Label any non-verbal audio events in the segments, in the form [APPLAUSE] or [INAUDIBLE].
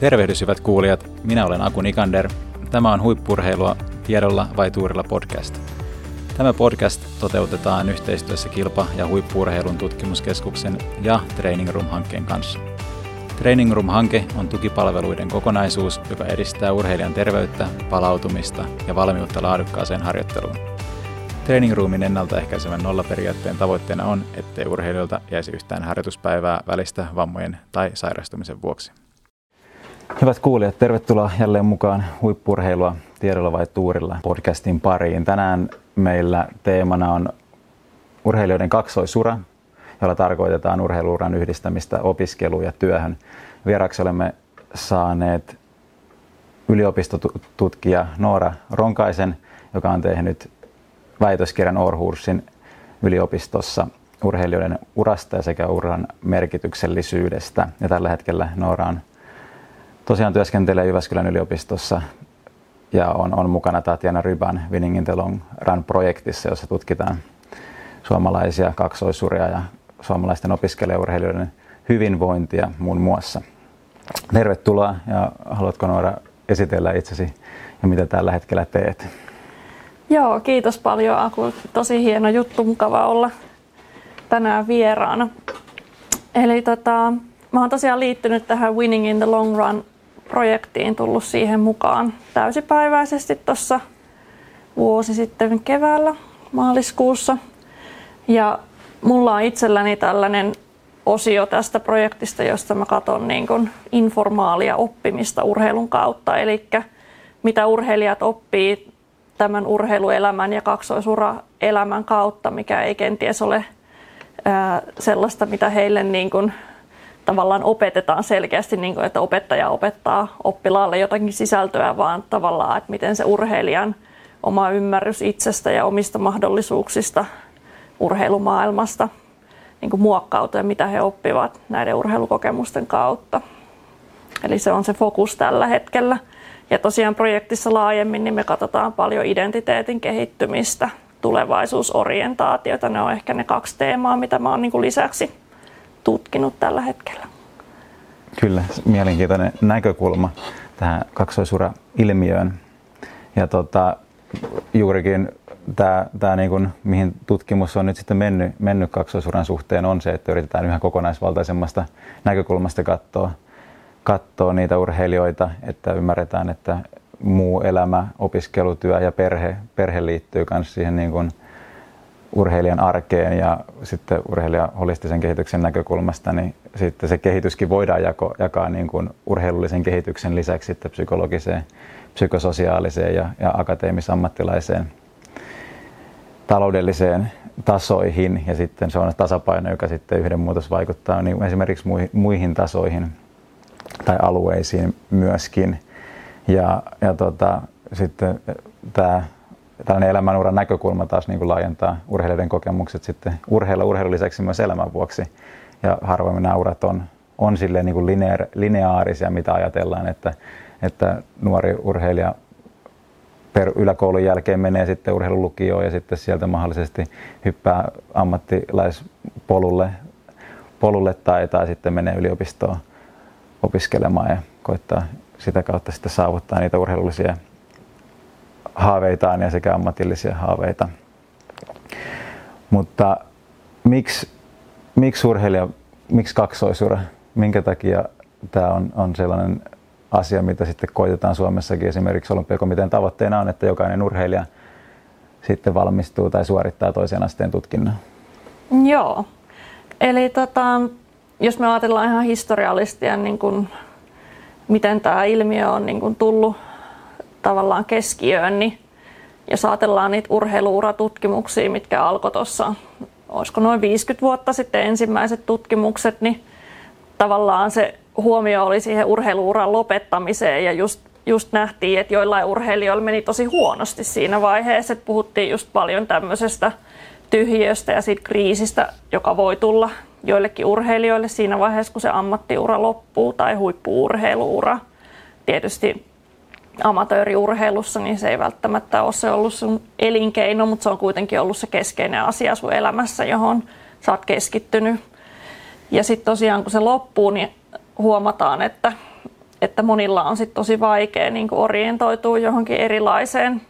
Tervehdys hyvät kuulijat, minä olen Aku Nikander. Tämä on Huippurheilua tiedolla vai tuurilla podcast. Tämä podcast toteutetaan yhteistyössä Kilpa- ja huippurheilun tutkimuskeskuksen ja Training Room-hankkeen kanssa. Training Room-hanke on tukipalveluiden kokonaisuus, joka edistää urheilijan terveyttä, palautumista ja valmiutta laadukkaaseen harjoitteluun. Training Roomin ennaltaehkäisevän nollaperiaatteen tavoitteena on, ettei urheilijoilta jäisi yhtään harjoituspäivää välistä vammojen tai sairastumisen vuoksi. Hyvät kuulijat, tervetuloa jälleen mukaan huippurheilua tiedolla vai tuurilla podcastin pariin. Tänään meillä teemana on urheilijoiden kaksoisura, jolla tarkoitetaan urheiluuran yhdistämistä opiskeluun ja työhön. Vieraksi olemme saaneet yliopistotutkija Noora Ronkaisen, joka on tehnyt väitöskirjan Orhursin yliopistossa urheilijoiden urasta ja sekä uran merkityksellisyydestä. Ja tällä hetkellä Noora on tosiaan työskentelee Jyväskylän yliopistossa ja on, on mukana Tatjana Ryban Winning in the Long Run-projektissa, jossa tutkitaan suomalaisia kaksoisuria ja suomalaisten opiskelijaurheilijoiden hyvinvointia muun muassa. Tervetuloa ja haluatko Noora esitellä itsesi ja mitä tällä hetkellä teet? Joo, kiitos paljon Aku. Tosi hieno juttu, mukava olla tänään vieraana. Eli tota, mä oon tosiaan liittynyt tähän Winning in the Long Run projektiin, tullut siihen mukaan täysipäiväisesti tuossa vuosi sitten keväällä maaliskuussa. Ja mulla on itselläni tällainen osio tästä projektista, josta mä katson niin kuin informaalia oppimista urheilun kautta. Eli mitä urheilijat oppii tämän urheiluelämän ja kaksoisuraelämän kautta, mikä ei kenties ole sellaista, mitä heille niin kuin tavallaan opetetaan selkeästi, niin kuin, että opettaja opettaa oppilaalle jotakin sisältöä, vaan tavallaan, että miten se urheilijan oma ymmärrys itsestä ja omista mahdollisuuksista urheilumaailmasta niin kuin muokkautuu ja mitä he oppivat näiden urheilukokemusten kautta. Eli se on se fokus tällä hetkellä. Ja tosiaan projektissa laajemmin niin me katsotaan paljon identiteetin kehittymistä, tulevaisuusorientaatiota. Ne on ehkä ne kaksi teemaa, mitä mä oon niin kuin lisäksi tutkinut tällä hetkellä. Kyllä, mielenkiintoinen näkökulma tähän kaksoisura-ilmiöön. Ja tota, juurikin tämä, tämä niin kuin, mihin tutkimus on nyt sitten mennyt, mennyt kaksoisuran suhteen on se, että yritetään yhä kokonaisvaltaisemmasta näkökulmasta katsoa, katsoa niitä urheilijoita, että ymmärretään, että muu elämä, opiskelutyö ja perhe, perhe liittyy myös siihen niin kuin, urheilijan arkeen ja sitten urheilijan holistisen kehityksen näkökulmasta, niin sitten se kehityskin voidaan jako, jakaa niin kuin urheilullisen kehityksen lisäksi sitten psykologiseen, psykososiaaliseen ja, ja akateemisammattilaiseen taloudelliseen tasoihin ja sitten se on tasapaino, joka sitten yhdenmuutos vaikuttaa niin esimerkiksi muihin, muihin tasoihin tai alueisiin myöskin. Ja, ja tota, sitten tämä tällainen elämänuran näkökulma taas niin kuin laajentaa urheilijoiden kokemukset sitten urheilla urheilun lisäksi myös elämän vuoksi. Ja harvoin nämä urat on, on silleen niin kuin lineaar, lineaarisia, mitä ajatellaan, että, että nuori urheilija per yläkoulun jälkeen menee sitten urheilulukioon ja sitten sieltä mahdollisesti hyppää ammattilaispolulle polulle tai, tai sitten menee yliopistoon opiskelemaan ja koittaa sitä kautta sitten saavuttaa niitä urheilullisia haaveitaan ja sekä ammatillisia haaveita. Mutta miksi, miksi urheilija, miksi kaksoisura, minkä takia tämä on, on sellainen asia, mitä sitten koitetaan Suomessakin esimerkiksi olympiakomitean tavoitteena on, että jokainen urheilija sitten valmistuu tai suorittaa toisen asteen tutkinnon? Joo. Eli tota, jos me ajatellaan ihan historiallisesti ja niin kuin, miten tämä ilmiö on niin kuin tullut tavallaan keskiöön, niin jos ajatellaan niitä urheiluuratutkimuksia, mitkä alkoi tuossa, olisiko noin 50 vuotta sitten ensimmäiset tutkimukset, niin tavallaan se huomio oli siihen urheiluuran lopettamiseen ja just, just nähtiin, että joillain urheilijoilla meni tosi huonosti siinä vaiheessa, että puhuttiin just paljon tämmöisestä tyhjöstä ja siitä kriisistä, joka voi tulla joillekin urheilijoille siinä vaiheessa, kun se ammattiura loppuu tai huippuurheiluura. Tietysti amatööriurheilussa, niin se ei välttämättä ole se ollut sun elinkeino, mutta se on kuitenkin ollut se keskeinen asia sun elämässä, johon sä oot keskittynyt. Ja sitten tosiaan kun se loppuu, niin huomataan, että, että monilla on sit tosi vaikea niin orientoitua johonkin erilaiseen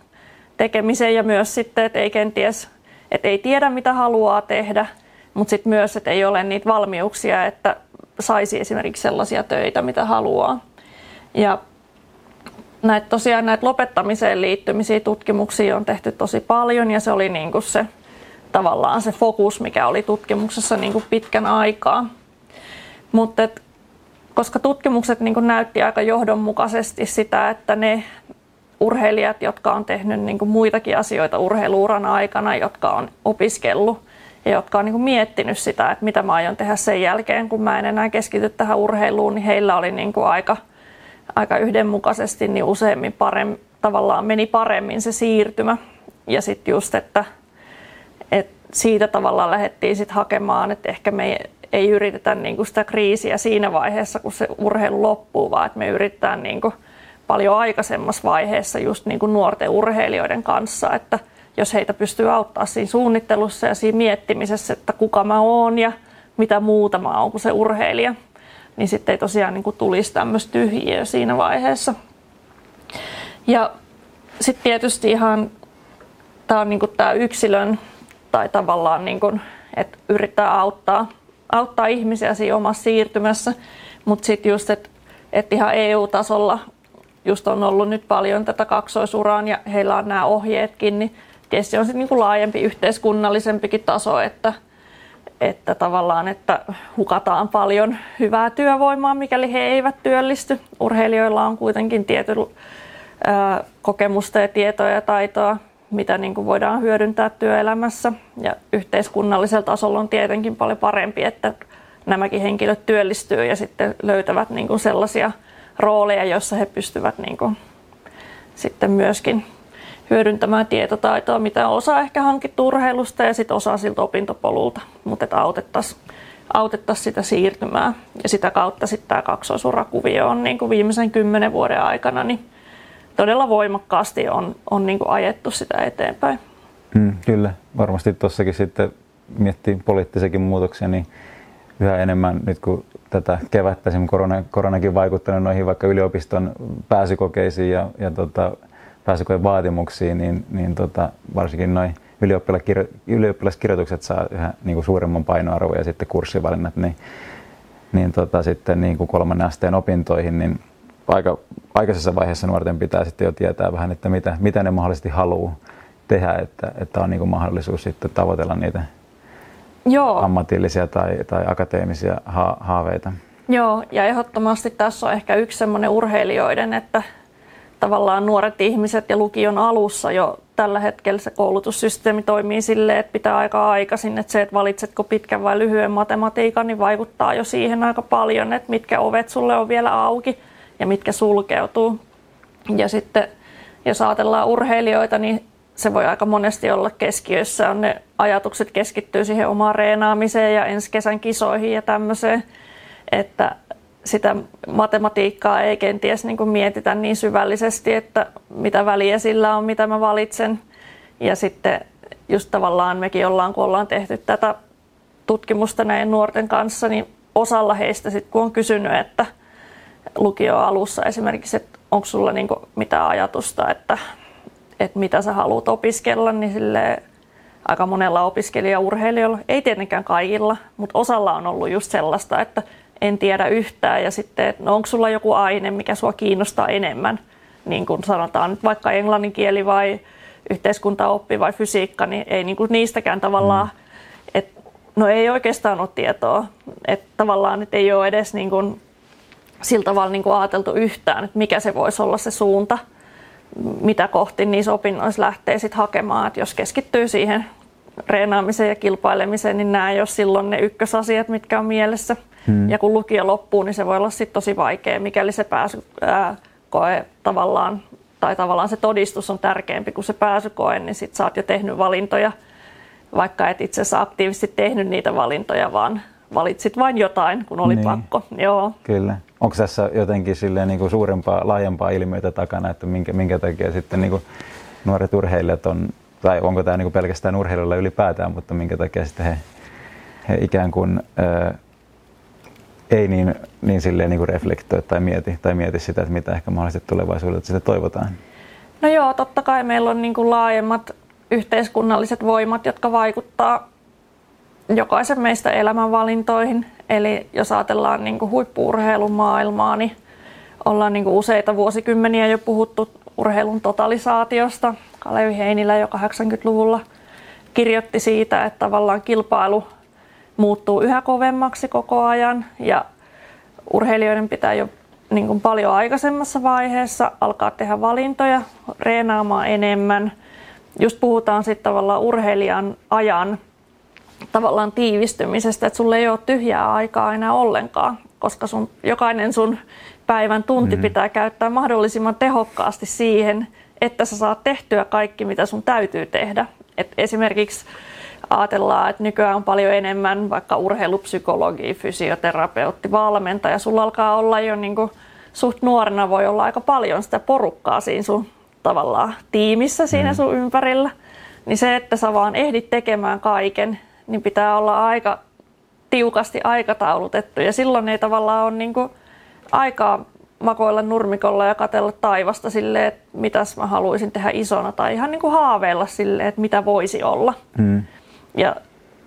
tekemiseen ja myös sitten, että ei kenties, että ei tiedä mitä haluaa tehdä, mutta sitten myös, että ei ole niitä valmiuksia, että saisi esimerkiksi sellaisia töitä, mitä haluaa. Ja näitä, tosiaan näitä lopettamiseen liittymisiä tutkimuksia on tehty tosi paljon ja se oli niin kuin se tavallaan se fokus, mikä oli tutkimuksessa niin kuin pitkän aikaa. Mutta koska tutkimukset niin kuin näytti aika johdonmukaisesti sitä, että ne urheilijat, jotka on tehnyt niin kuin muitakin asioita urheiluuran aikana, jotka on opiskellut ja jotka on niin kuin miettinyt sitä, että mitä mä aion tehdä sen jälkeen, kun mä en enää keskity tähän urheiluun, niin heillä oli niin kuin aika, aika yhdenmukaisesti niin useimmin paremmin, tavallaan meni paremmin se siirtymä. Ja sitten just, että, että siitä tavallaan lähdettiin sitten hakemaan, että ehkä me ei yritetä niin kuin sitä kriisiä siinä vaiheessa, kun se urheilu loppuu, vaan että me yritetään niin kuin paljon aikaisemmassa vaiheessa just niin kuin nuorten urheilijoiden kanssa, että jos heitä pystyy auttaa siinä suunnittelussa ja siinä miettimisessä, että kuka mä oon ja mitä muuta mä oon kuin se urheilija, niin sitten ei tosiaan niin kuin tulisi tämmöistä tyhjiä siinä vaiheessa. Ja sitten tietysti ihan tämä on niin kuin tämä yksilön tai tavallaan, niin kuin, että yrittää auttaa, auttaa ihmisiä siinä omassa siirtymässä, mutta sitten just, että että ihan EU-tasolla just on ollut nyt paljon tätä kaksoisuraan ja heillä on nämä ohjeetkin, niin tietysti on sitten niin laajempi yhteiskunnallisempikin taso, että, että tavallaan, että hukataan paljon hyvää työvoimaa, mikäli he eivät työllisty. Urheilijoilla on kuitenkin tietty kokemusta ja tietoa ja taitoa, mitä niin kuin voidaan hyödyntää työelämässä. Ja yhteiskunnallisella tasolla on tietenkin paljon parempi, että nämäkin henkilöt työllistyy ja sitten löytävät niin kuin sellaisia rooleja, joissa he pystyvät niin kuin sitten myöskin hyödyntämään tietotaitoa, mitä osa ehkä hankittu urheilusta ja sitten osa siltä opintopolulta, mutta että autettaisiin autettaisi sitä siirtymää. Ja sitä kautta sitten tämä kaksoisurakuvio on niin kuin viimeisen kymmenen vuoden aikana niin todella voimakkaasti on, on niin kuin ajettu sitä eteenpäin. Mm, kyllä, varmasti tuossakin sitten miettii poliittisiakin muutoksia, niin yhä enemmän nyt kun tätä kevättä, korona, koronakin vaikuttanut noihin vaikka yliopiston pääsykokeisiin ja, ja tota, pääsykojen vaatimuksiin, niin, niin tota, varsinkin noin ylioppilaskirjoitukset saa yhä niin kuin suuremman painoarvon ja sitten kurssivalinnat, niin, niin tota, sitten niin kuin kolmannen asteen opintoihin, niin aika aikaisessa vaiheessa nuorten pitää sitten jo tietää vähän, että mitä, mitä ne mahdollisesti haluaa tehdä, että, että on niin kuin mahdollisuus sitten tavoitella niitä Joo. ammatillisia tai, tai akateemisia ha- haaveita. Joo, ja ehdottomasti tässä on ehkä yksi semmoinen urheilijoiden, että tavallaan nuoret ihmiset ja lukion alussa jo tällä hetkellä se koulutussysteemi toimii silleen, että pitää aika aikaisin, että se, että valitsetko pitkän vai lyhyen matematiikan, niin vaikuttaa jo siihen aika paljon, että mitkä ovet sulle on vielä auki ja mitkä sulkeutuu. Ja sitten jos ajatellaan urheilijoita, niin se voi aika monesti olla keskiössä. On ne ajatukset keskittyy siihen omaan reenaamiseen ja ensi kesän kisoihin ja tämmöiseen, että sitä matematiikkaa ei kenties niin kuin mietitä niin syvällisesti, että mitä väliä sillä on, mitä mä valitsen. Ja sitten just tavallaan mekin ollaan, kun ollaan tehty tätä tutkimusta näiden nuorten kanssa, niin osalla heistä sitten kun on kysynyt, että lukio alussa esimerkiksi, että onko sulla niin kuin mitään ajatusta, että, että mitä sä haluat opiskella, niin sille aika monella opiskelijaurheilijalla, ei tietenkään kaikilla, mutta osalla on ollut just sellaista, että en tiedä yhtään ja sitten, no onko sulla joku aine, mikä sua kiinnostaa enemmän, niin kuin sanotaan nyt vaikka englannin kieli vai yhteiskuntaoppi vai fysiikka, niin ei niin kuin niistäkään tavallaan, mm. että no ei oikeastaan ole tietoa, että tavallaan että ei ole edes niin kuin sillä tavalla niin kuin ajateltu yhtään, että mikä se voisi olla se suunta, mitä kohti niissä opinnoissa lähtee sitten hakemaan, että jos keskittyy siihen reenaamiseen ja kilpailemiseen, niin nämä ei ole silloin ne ykkösasiat, mitkä on mielessä. Hmm. Ja kun lukio loppuu, niin se voi olla sitten tosi vaikea, mikäli se pääsy, ää, koe tavallaan, tai tavallaan se todistus on tärkeämpi kuin se pääsykoe, niin sitten sä oot jo tehnyt valintoja, vaikka et itse asiassa aktiivisesti tehnyt niitä valintoja, vaan valitsit vain jotain, kun oli niin. pakko. Joo. Kyllä. Onko tässä jotenkin silleen niin kuin suurempaa, laajempaa ilmiötä takana, että minkä, minkä takia sitten niin kuin nuoret urheilijat on, tai onko tämä niin kuin pelkästään urheilijoilla ylipäätään, mutta minkä takia sitten he, he ikään kuin ei niin, niin, silleen niin kuin reflektoi tai mieti, tai mieti sitä, että mitä ehkä mahdollisesti tulevaisuudelta sitä toivotaan. No joo, totta kai meillä on niin kuin laajemmat yhteiskunnalliset voimat, jotka vaikuttaa jokaisen meistä elämänvalintoihin. Eli jos ajatellaan niin kuin huippuurheilun maailmaa, niin ollaan niin kuin useita vuosikymmeniä jo puhuttu urheilun totalisaatiosta. Kalevi Heinilä jo 80-luvulla kirjoitti siitä, että tavallaan kilpailu muuttuu yhä kovemmaksi koko ajan ja urheilijoiden pitää jo niin kuin paljon aikaisemmassa vaiheessa alkaa tehdä valintoja, reenaamaan enemmän. Just puhutaan sitten tavallaan urheilijan ajan tavallaan tiivistymisestä, että sulle ei ole tyhjää aikaa enää ollenkaan, koska sun, jokainen sun päivän tunti mm. pitää käyttää mahdollisimman tehokkaasti siihen, että sä saat tehtyä kaikki, mitä sun täytyy tehdä. Et esimerkiksi ajatellaan, että nykyään on paljon enemmän vaikka urheilupsykologi, fysioterapeutti, valmentaja. Sulla alkaa olla jo niin kuin, suht nuorena voi olla aika paljon sitä porukkaa siinä sun tavallaan tiimissä siinä mm. sun ympärillä. Niin se, että sä vaan ehdit tekemään kaiken, niin pitää olla aika tiukasti aikataulutettu. Ja silloin ei tavallaan ole niin kuin aikaa makoilla nurmikolla ja katella taivasta silleen, että mitäs mä haluaisin tehdä isona tai ihan niin kuin haaveilla silleen, että mitä voisi olla. Mm. Ja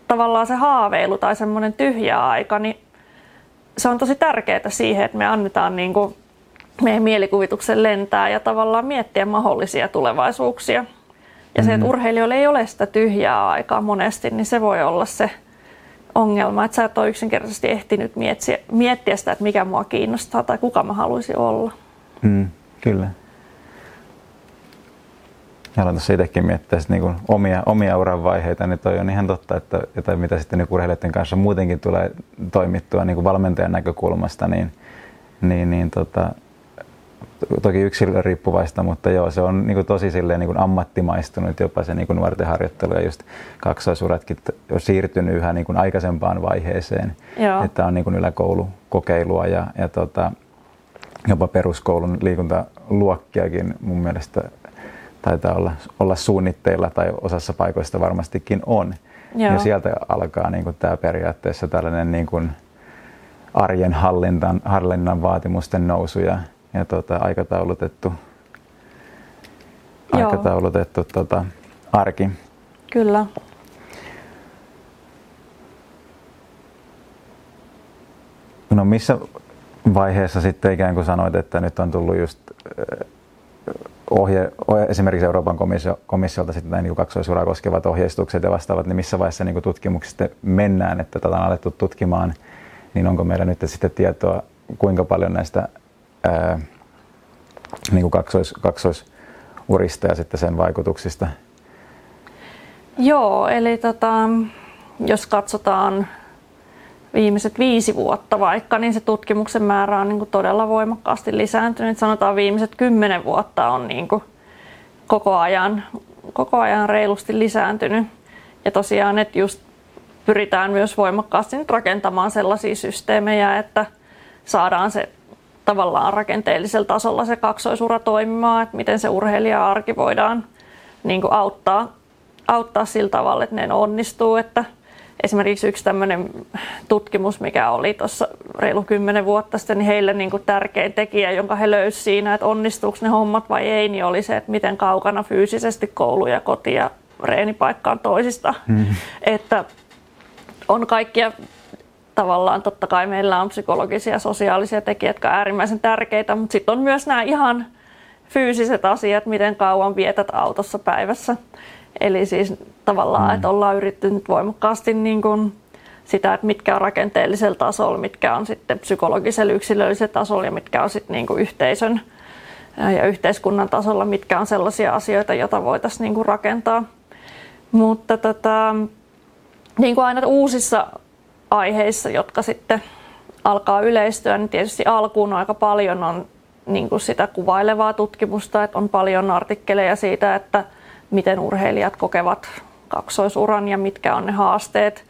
tavallaan se haaveilu tai semmoinen tyhjä aika, niin se on tosi tärkeää siihen, että me annetaan niin kuin meidän mielikuvituksen lentää ja tavallaan miettiä mahdollisia tulevaisuuksia. Ja se, että mm. urheilijoilla ei ole sitä tyhjää aikaa monesti, niin se voi olla se ongelma, että sä et ole yksinkertaisesti ehtinyt miettiä, miettiä sitä, että mikä mua kiinnostaa tai kuka mä haluaisin olla. Mm, kyllä. Ja aloin tuossa itsekin miettiä sit niinku omia, omia uran vaiheita, niin toi on ihan totta, että että mitä sitten niinku urheilijoiden kanssa muutenkin tulee toimittua niinku valmentajan näkökulmasta, niin, niin, niin tota, toki yksilön riippuvaista, mutta joo, se on niin kuin tosi silleen niin kuin ammattimaistunut jopa se niin kuin nuorten harjoittelu ja just kaksoisuratkin on siirtynyt yhä niin kuin aikaisempaan vaiheeseen, joo. että on niin kuin yläkoulukokeilua ja, ja tota, jopa peruskoulun liikuntaluokkiakin mun mielestä taitaa olla, olla suunnitteilla tai osassa paikoista varmastikin on. Joo. Ja sieltä alkaa niin kuin tämä periaatteessa tällainen niin kuin arjen hallinnan, hallinnan vaatimusten nousu ja ja tota, aikataulutettu, Joo. aikataulutettu tota, arki. Kyllä. No missä vaiheessa sitten ikään kuin sanoit, että nyt on tullut just ohje, ohje esimerkiksi Euroopan komissio, komissiolta sitten näin niin kaksoisuraa koskevat ohjeistukset ja vastaavat, niin missä vaiheessa niin tutkimuksista mennään, että tätä on alettu tutkimaan, niin onko meillä nyt sitten tietoa, kuinka paljon näistä ää, niin kuin kaksois, kaksoisurista ja sitten sen vaikutuksista? Joo, eli tota, jos katsotaan viimeiset viisi vuotta vaikka, niin se tutkimuksen määrä on niin kuin todella voimakkaasti lisääntynyt. Sanotaan viimeiset kymmenen vuotta on niin kuin koko, ajan, koko ajan reilusti lisääntynyt. Ja tosiaan, että just pyritään myös voimakkaasti nyt rakentamaan sellaisia systeemejä, että saadaan se tavallaan rakenteellisella tasolla se kaksoisura toimimaan, että miten se urheilija-arki voidaan niin kuin auttaa, auttaa sillä tavalla, että ne onnistuu. Että esimerkiksi yksi tämmöinen tutkimus, mikä oli tuossa reilu kymmenen vuotta sitten, niin heille niin kuin tärkein tekijä, jonka he löysivät siinä, että onnistuuko ne hommat vai ei, niin oli se, että miten kaukana fyysisesti koulu ja koti ja reenipaikka on toisista. Mm. Että on kaikkia tavallaan totta kai meillä on psykologisia ja sosiaalisia tekijät, jotka ovat äärimmäisen tärkeitä, mutta sitten on myös nämä ihan fyysiset asiat, miten kauan vietät autossa päivässä. Eli siis tavallaan, mm. että ollaan yrittänyt voimakkaasti niin kuin sitä, että mitkä on rakenteellisella tasolla, mitkä on sitten psykologisella yksilöllisellä tasolla ja mitkä on sitten niin kuin yhteisön ja yhteiskunnan tasolla, mitkä on sellaisia asioita, joita voitaisiin niin kuin rakentaa. Mutta tota, niin kuin aina uusissa aiheissa, jotka sitten alkaa yleistyä, niin tietysti alkuun aika paljon on niin kuin sitä kuvailevaa tutkimusta, että on paljon artikkeleja siitä, että miten urheilijat kokevat kaksoisuran ja mitkä on ne haasteet.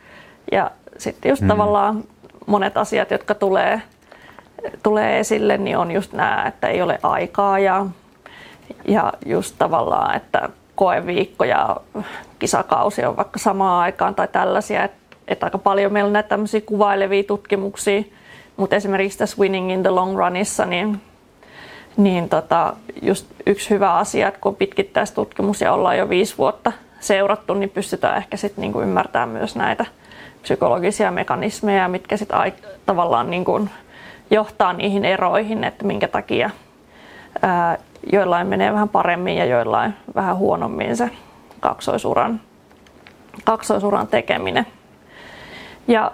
Ja sitten just mm. tavallaan monet asiat, jotka tulee, tulee esille, niin on just nämä, että ei ole aikaa ja, ja just tavallaan, että koeviikko ja kisakausi on vaikka samaan aikaan tai tällaisia, että että aika paljon meillä on näitä tämmöisiä kuvailevia tutkimuksia, Mutta esimerkiksi tässä Winning in the Long Runissa, niin, niin tota, just yksi hyvä asia, että kun pitkittäistutkimus ja ollaan jo viisi vuotta seurattu, niin pystytään ehkä sitten niinku ymmärtämään myös näitä psykologisia mekanismeja, mitkä sitten tavallaan niinku johtaa niihin eroihin, että minkä takia ää, joillain menee vähän paremmin ja joillain vähän huonommin se kaksoisuran, kaksoisuran tekeminen. Ja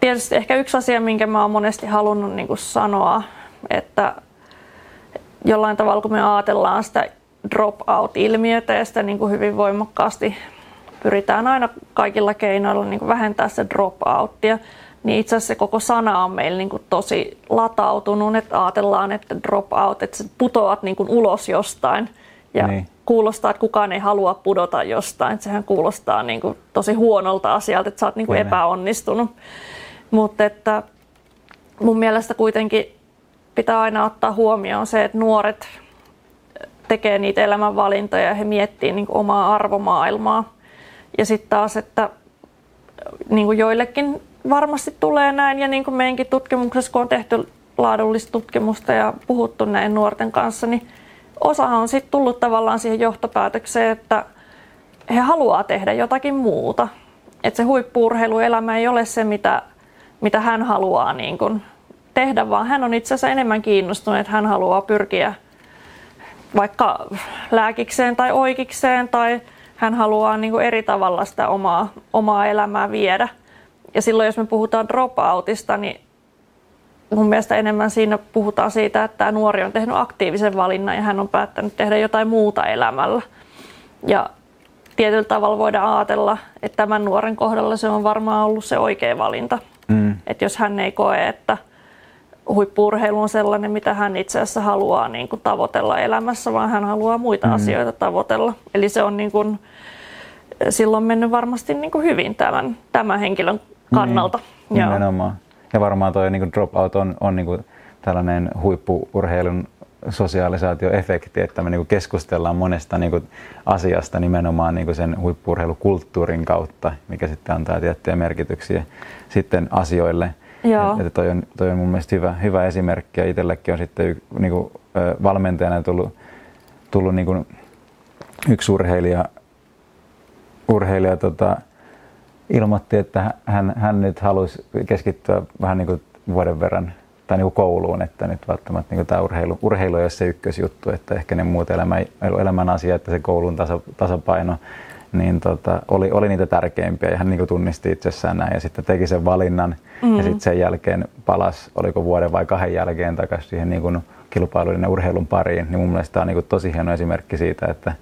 tietysti ehkä yksi asia, minkä mä oon monesti halunnut niin kuin sanoa, että jollain tavalla kun me ajatellaan sitä drop-out-ilmiötä ja sitä niin kuin hyvin voimakkaasti pyritään aina kaikilla keinoilla niin kuin vähentää se drop-outtia, niin itse asiassa se koko sana on meillä niin kuin tosi latautunut, että ajatellaan, että drop out, että sä putoat niin kuin ulos jostain ja niin. kuulostaa, että kukaan ei halua pudota jostain. Että sehän kuulostaa niin kuin tosi huonolta asialta, että sä oot niin kuin epäonnistunut. Mutta että mun mielestä kuitenkin pitää aina ottaa huomioon se, että nuoret tekee niitä elämänvalintoja ja he miettii niin omaa arvomaailmaa. Ja sitten taas, että niin kuin joillekin varmasti tulee näin ja niin kuin meidänkin tutkimuksessa, kun on tehty laadullista tutkimusta ja puhuttu näin nuorten kanssa, niin osa on sitten tullut tavallaan siihen johtopäätökseen, että he haluaa tehdä jotakin muuta. Että se huippuurheiluelämä ei ole se, mitä, mitä hän haluaa niin kuin tehdä, vaan hän on itse asiassa enemmän kiinnostunut, että hän haluaa pyrkiä vaikka lääkikseen tai oikeikseen tai hän haluaa niin kuin eri tavalla sitä omaa, omaa elämää viedä. Ja silloin jos me puhutaan dropoutista, niin mun mielestä enemmän siinä puhutaan siitä, että tämä nuori on tehnyt aktiivisen valinnan ja hän on päättänyt tehdä jotain muuta elämällä. Ja tietyllä tavalla voidaan ajatella, että tämän nuoren kohdalla se on varmaan ollut se oikea valinta. Mm. Että jos hän ei koe, että huippuurheilu on sellainen, mitä hän itse asiassa haluaa niin kuin tavoitella elämässä, vaan hän haluaa muita mm. asioita tavoitella. Eli se on niin kuin, silloin mennyt varmasti niin kuin hyvin tämän, tämän henkilön kannalta. Niin, nimenomaan. Ja varmaan tuo niin dropout on, on niin kuin tällainen huippuurheilun sosiaalisaatioefekti, että me niin kuin keskustellaan monesta niin kuin asiasta nimenomaan niin kuin sen huippurheilukulttuurin kautta, mikä sitten antaa tiettyjä merkityksiä sitten asioille. Joo. Että toi, on, toi on mun mielestä hyvä, hyvä esimerkki ja itsellekin on sitten niin kuin, valmentajana tullut, tullut niin kuin yksi urheilija, urheilija tota, ilmoitti, että hän, hän nyt haluaisi keskittyä vähän niin kuin vuoden verran tai niin kuin kouluun, että nyt välttämättä niin tämä urheilu, urheilu ei ole se ykkösjuttu, että ehkä ne muut elämä, elämän asiat, että se koulun tasa, tasapaino, niin tota, oli, oli niitä tärkeimpiä ja hän niin tunnisti itsessään näin ja sitten teki sen valinnan mm. ja sitten sen jälkeen palas, oliko vuoden vai kahden jälkeen takaisin siihen niin kuin kilpailuiden ja urheilun pariin, niin mun mielestä tämä on niin tosi hieno esimerkki siitä, että,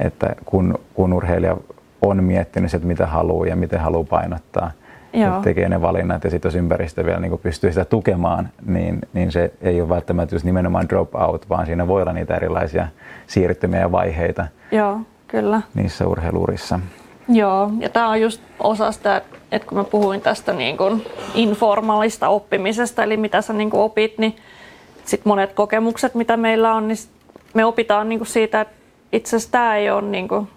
että kun, kun urheilija on miettinyt, että mitä haluaa ja miten haluaa painottaa. Joo. tekee ne valinnat ja sitten jos ympäristö vielä niin pystyy sitä tukemaan, niin, niin se ei ole välttämättä just nimenomaan drop out, vaan siinä voi olla niitä erilaisia siirtymiä ja vaiheita Joo, kyllä. niissä urheilurissa. Joo, ja tämä on just osa sitä, että kun mä puhuin tästä niin kuin informaalista oppimisesta, eli mitä sä niin opit, niin sitten monet kokemukset, mitä meillä on, niin me opitaan niin kuin siitä, että itse asiassa tämä ei ole niin kuin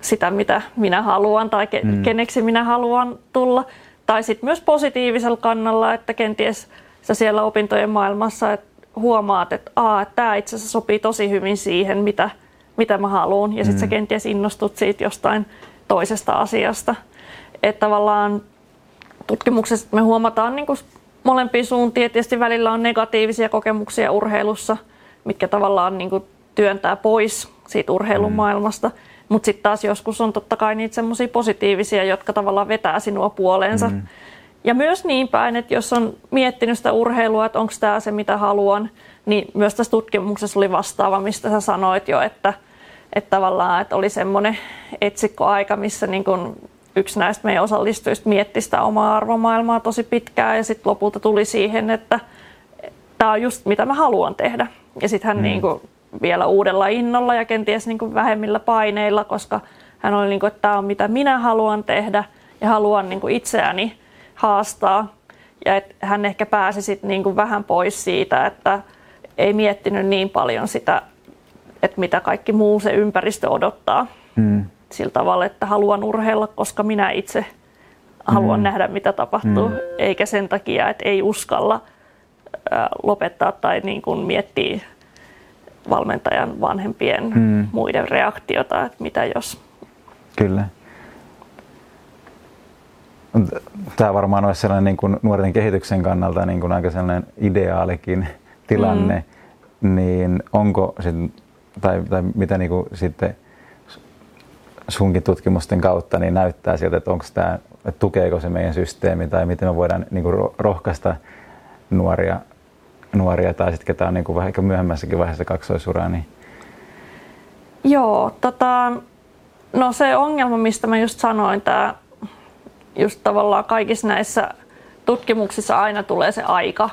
sitä, mitä minä haluan tai ke- mm. keneksi minä haluan tulla. Tai sitten myös positiivisella kannalla, että kenties sä siellä opintojen maailmassa että huomaat, että, Aa, että tämä itse asiassa sopii tosi hyvin siihen, mitä, mitä mä haluan. Ja sitten mm. sä kenties innostut siitä jostain toisesta asiasta. Että tavallaan tutkimuksessa me huomataan niin molempia suuntia. Tietysti välillä on negatiivisia kokemuksia urheilussa, mitkä tavallaan niin työntää pois siitä urheilun mm. Mutta sitten taas joskus on totta kai niitä semmoisia positiivisia, jotka tavallaan vetää sinua puoleensa. Mm. Ja myös niin päin, että jos on miettinyt sitä urheilua, että onko tämä se mitä haluan, niin myös tässä tutkimuksessa oli vastaava, mistä sä sanoit jo, että, että tavallaan että oli semmoinen etsikkoaika, missä niin kun yksi näistä meidän osallistujista mietti sitä omaa arvomaailmaa tosi pitkään ja sitten lopulta tuli siihen, että tämä on just mitä mä haluan tehdä. Ja sitten hän mm. niin kuin vielä uudella innolla ja kenties niin kuin vähemmillä paineilla, koska hän oli niin kuin, että tämä on mitä minä haluan tehdä ja haluan niin kuin itseäni haastaa. Ja että hän ehkä pääsi sitten niin kuin vähän pois siitä, että ei miettinyt niin paljon sitä, että mitä kaikki muu se ympäristö odottaa. Mm. Sillä tavalla, että haluan urheilla, koska minä itse haluan mm. nähdä, mitä tapahtuu, mm. eikä sen takia, että ei uskalla lopettaa tai niin kuin miettiä valmentajan vanhempien mm. muiden reaktiota, että mitä jos. Kyllä. Tämä varmaan olisi sellainen niin kuin nuorten kehityksen kannalta niin kuin aika sellainen ideaalikin tilanne, mm. niin onko sit, tai, tai mitä niin kuin sitten sunkin tutkimusten kautta niin näyttää siltä, että onko tämä, että tukeeko se meidän systeemi tai miten me voidaan niin kuin rohkaista nuoria, nuoria tai sitten ketä on niin kuin vähän myöhemmässäkin vaiheessa kaksoisuraa. Niin... Joo, tota, no se ongelma, mistä mä just sanoin, tämä just tavallaan kaikissa näissä tutkimuksissa aina tulee se aika,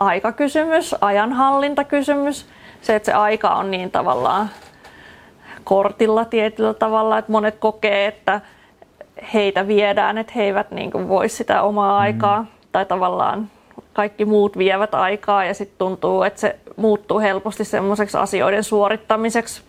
aikakysymys, ajanhallintakysymys. Se, että se aika on niin tavallaan kortilla tietyllä tavalla, että monet kokee, että heitä viedään, että he eivät niin kuin voi sitä omaa mm. aikaa tai tavallaan kaikki muut vievät aikaa ja sitten tuntuu, että se muuttuu helposti semmoiseksi asioiden suorittamiseksi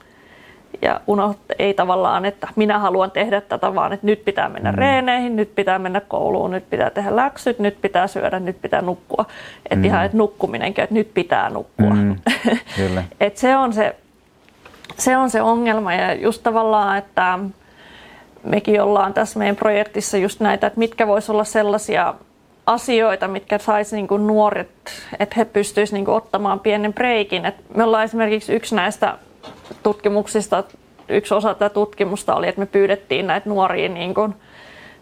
ja unoht, ei tavallaan, että minä haluan tehdä tätä, vaan että nyt pitää mennä mm. reeneihin, nyt pitää mennä kouluun, nyt pitää tehdä läksyt, nyt pitää syödä, nyt pitää nukkua. Että mm. ihan, että nukkuminenkin, että nyt pitää nukkua. Mm. [LAUGHS] Kyllä. Et se, on se, se on se ongelma ja just tavallaan, että mekin ollaan tässä meidän projektissa just näitä, että mitkä voisi olla sellaisia asioita, mitkä saisi niin nuoret, että he pystyisivät niin ottamaan pienen breikin. Et me ollaan esimerkiksi yksi näistä tutkimuksista, yksi osa tätä tutkimusta oli, että me pyydettiin näitä nuoria niin kuin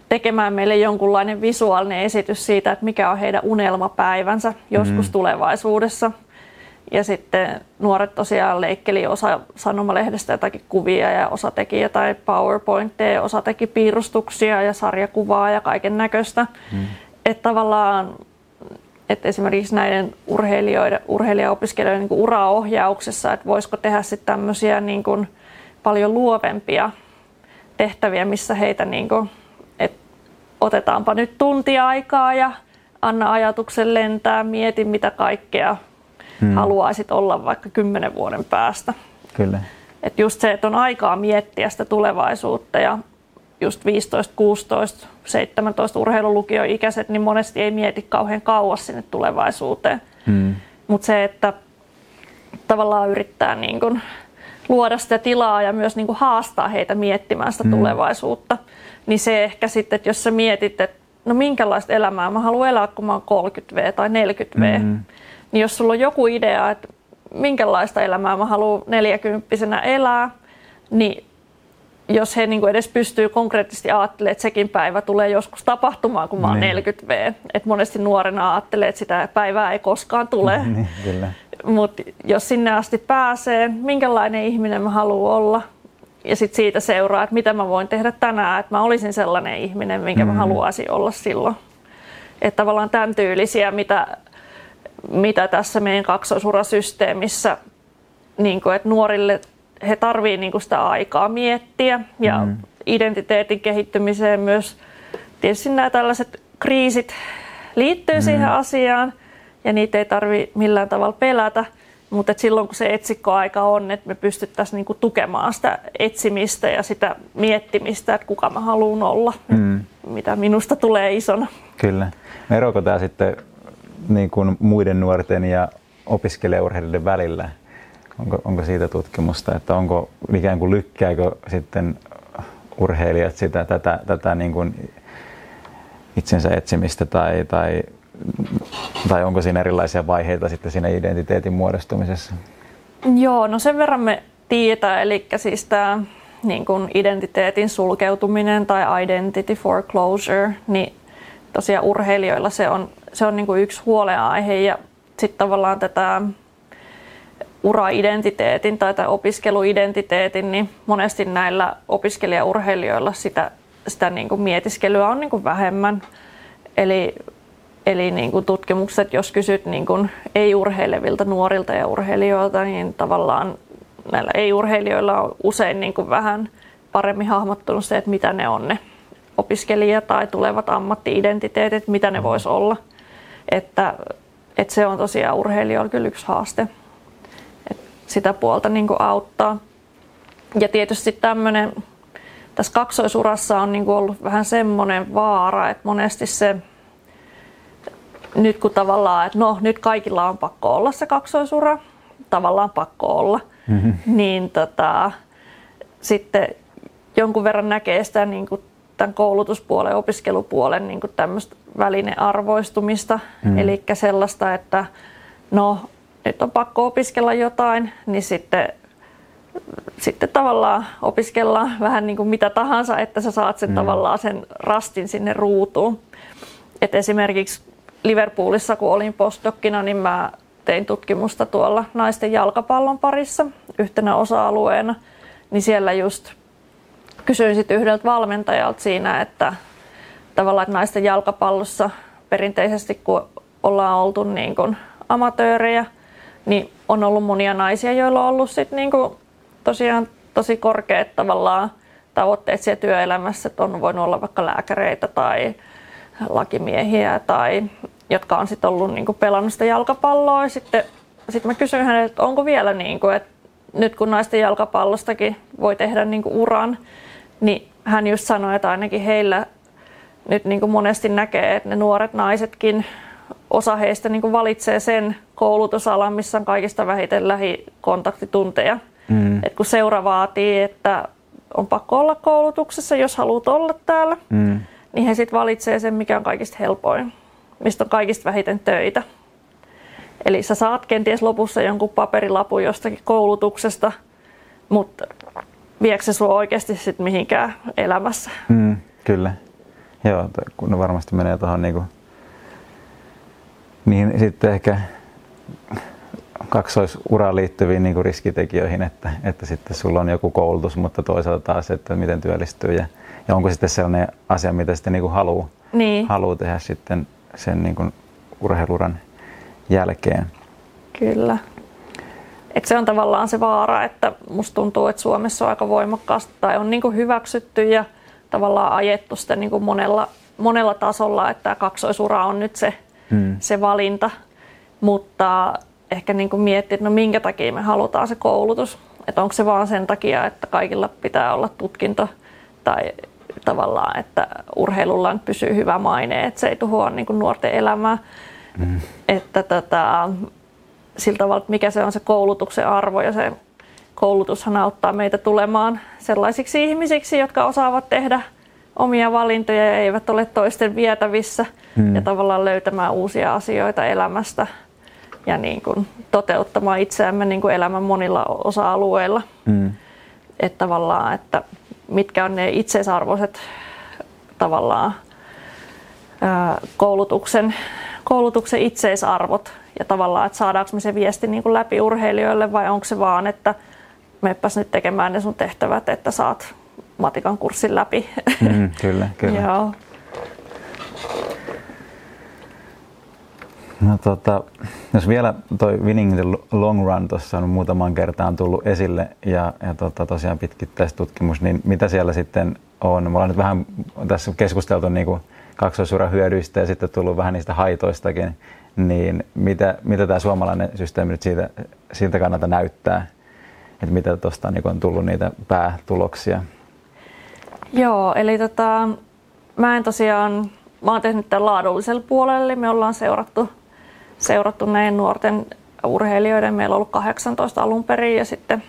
tekemään meille jonkunlainen visuaalinen esitys siitä, että mikä on heidän unelmapäivänsä joskus mm. tulevaisuudessa. Ja sitten nuoret tosiaan leikkeli osa sanomalehdestä jotakin kuvia ja osa teki jotain PowerPointteja, osa teki piirustuksia ja sarjakuvaa ja kaiken näköistä. Mm. Että tavallaan että esimerkiksi näiden urheilijoiden, urheilijaopiskelijoiden niin uraohjauksessa, että voisiko tehdä sitten tämmöisiä niin kuin paljon luovempia tehtäviä, missä heitä niin kuin, että otetaanpa nyt tuntia aikaa ja anna ajatuksen lentää, mieti mitä kaikkea hmm. haluaisit olla vaikka kymmenen vuoden päästä. Kyllä. Et just se, että on aikaa miettiä sitä tulevaisuutta ja just 15, 16, 17 urheilulukioikäiset, niin monesti ei mieti kauhean kauas sinne tulevaisuuteen. Hmm. Mutta se, että tavallaan yrittää niin kun luoda sitä tilaa ja myös niin kun haastaa heitä miettimään sitä hmm. tulevaisuutta, niin se ehkä sitten, että jos sä mietit, että no minkälaista elämää mä haluan elää, kun mä oon 30V tai 40V, hmm. niin jos sulla on joku idea, että minkälaista elämää mä haluan 40 elää, niin jos he niin kuin edes pystyy konkreettisesti ajattelemaan, että sekin päivä tulee joskus tapahtumaan, kun mä oon niin. 40V. Et monesti nuorena ajattelee, että sitä päivää ei koskaan tule. [LAUGHS] Niin, Mutta jos sinne asti pääsee, minkälainen ihminen mä haluan olla, ja sitten siitä seuraa, että mitä mä voin tehdä tänään, että mä olisin sellainen ihminen, minkä mm. mä haluaisin olla silloin. Että tavallaan tämän tyylisiä, mitä, mitä tässä meidän kaksoisurasysteemissä, niin kuin, että nuorille he tarvitsevat niin sitä aikaa miettiä ja mm. identiteetin kehittymiseen myös tietysti nämä tällaiset kriisit liittyy mm. siihen asiaan ja niitä ei tarvi millään tavalla pelätä, mutta et silloin kun se etsikkoaika on, että me pystyttäisiin niinku tukemaan sitä etsimistä ja sitä miettimistä, että kuka mä haluan olla, mm. mitä minusta tulee isona. Kyllä. Eroako tämä sitten niin kuin muiden nuorten ja opiskelijaurheilijoiden välillä? Onko, onko siitä tutkimusta, että onko ikään kuin lykkääkö sitten urheilijat sitä, tätä, tätä niin kuin itsensä etsimistä tai, tai, tai onko siinä erilaisia vaiheita sitten siinä identiteetin muodostumisessa? Joo, no sen verran me tietää, eli siis tämä niin kuin identiteetin sulkeutuminen tai identity foreclosure, niin tosiaan urheilijoilla se on, se on niin kuin yksi huoleaihe ja sitten tavallaan tätä uraidentiteetin tai tämän opiskeluidentiteetin, niin monesti näillä opiskelijaurheilijoilla sitä, sitä niin kuin mietiskelyä on niin kuin vähemmän. Eli, eli niin kuin tutkimukset, jos kysyt niin kuin ei-urheilevilta nuorilta ja urheilijoilta, niin tavallaan näillä ei-urheilijoilla on usein niin kuin vähän paremmin hahmottunut se, että mitä ne on ne opiskelija- tai tulevat ammattiidentiteetit, mitä ne vois olla. Että, että se on tosiaan urheilijoilla kyllä yksi haaste sitä puolta niin kuin auttaa. Ja tietysti tämmöinen tässä kaksoisurassa on niin kuin ollut vähän semmoinen vaara, että monesti se nyt kun tavallaan, että no nyt kaikilla on pakko olla se kaksoisura, tavallaan pakko olla, mm-hmm. niin tota, sitten jonkun verran näkee sitä niin kuin tämän koulutuspuolen, opiskelupuolen niin kuin tämmöistä välinearvoistumista, mm. eli sellaista, että no nyt on pakko opiskella jotain, niin sitten, sitten tavallaan opiskellaan vähän niin kuin mitä tahansa, että sä saat sen mm. tavallaan sen rastin sinne ruutuun. Et esimerkiksi Liverpoolissa, kun olin postdokkina, niin mä tein tutkimusta tuolla naisten jalkapallon parissa yhtenä osa-alueena, niin siellä just kysyin sitten yhdeltä valmentajalta siinä, että tavallaan että naisten jalkapallossa perinteisesti kun ollaan oltu niin kuin amatöörejä, niin on ollut monia naisia, joilla on ollut sit niin kuin tosiaan tosi korkeat tavallaan tavoitteet siellä työelämässä, että on voinut olla vaikka lääkäreitä tai lakimiehiä tai jotka on sitten ollut niin kuin pelannut sitä jalkapalloa. Sitten sit mä kysyin häneltä, että onko vielä niin kuin, että nyt kun naisten jalkapallostakin voi tehdä niin kuin uran, niin hän just sanoi, että ainakin heillä nyt niin kuin monesti näkee, että ne nuoret naisetkin, osa heistä niin kuin valitsee sen koulutusalan, missä on kaikista vähiten lähikontaktitunteja. Mm. Et kun seura vaatii, että on pakko olla koulutuksessa, jos haluat olla täällä, mm. niin he sitten valitsee sen, mikä on kaikista helpoin, mistä on kaikista vähiten töitä. Eli sä saat kenties lopussa jonkun paperilapun jostakin koulutuksesta, mutta viekö se sua oikeasti sit mihinkään elämässä? Mm, kyllä. Joo, kun varmasti menee tuohon niinku, niin sitten ehkä kaksoisuraan liittyviin niin riskitekijöihin, että, että sitten sulla on joku koulutus, mutta toisaalta taas, että miten työllistyy ja, ja onko sitten sellainen asia, mitä sitten niin haluaa niin. haluu tehdä sitten sen niin urheiluran jälkeen. Kyllä. Et se on tavallaan se vaara, että musta tuntuu, että Suomessa on aika voimakkaasti tai on niin kuin hyväksytty ja tavallaan ajettu sitä niin kuin monella, monella tasolla, että kaksoisura on nyt se, hmm. se valinta. Mutta ehkä niin kuin miettiä, että no minkä takia me halutaan se koulutus. Että onko se vaan sen takia, että kaikilla pitää olla tutkinto tai tavallaan, että urheilulla pysyy hyvä maine, että se ei tuhoa niin kuin nuorten elämää. Mm. Että tota, sillä tavalla, että mikä se on se koulutuksen arvo ja se koulutushan auttaa meitä tulemaan sellaisiksi ihmisiksi, jotka osaavat tehdä omia valintoja ja eivät ole toisten vietävissä mm. ja tavallaan löytämään uusia asioita elämästä ja niin kuin toteuttamaan itseämme niin kuin elämän monilla osa-alueilla. Mm. Että tavallaan, että mitkä on ne itseisarvoiset tavallaan koulutuksen, koulutuksen itseisarvot ja tavallaan, että saadaanko me se viesti niin kuin läpi urheilijoille vai onko se vaan, että meppä nyt tekemään ne sun tehtävät, että saat matikan kurssin läpi. Mm, kyllä, [LAUGHS] kyllä. Joo. No, tota, jos vielä toi Winning the Long Run tuossa on muutaman kertaan tullut esille ja, ja tota, tosiaan pitkittäistutkimus, niin mitä siellä sitten on? Me ollaan nyt vähän tässä keskusteltu niin kuin kaksoisuran hyödyistä ja sitten tullut vähän niistä haitoistakin, niin mitä, mitä tämä suomalainen systeemi nyt siitä, siitä kannalta näyttää? Että mitä tuosta niin on tullut niitä päätuloksia? Joo, eli tota, mä en tosiaan, mä oon tehnyt tämän laadullisella puolella, eli me ollaan seurattu seurattu näin nuorten urheilijoiden. Meillä on ollut 18 alun perin ja sitten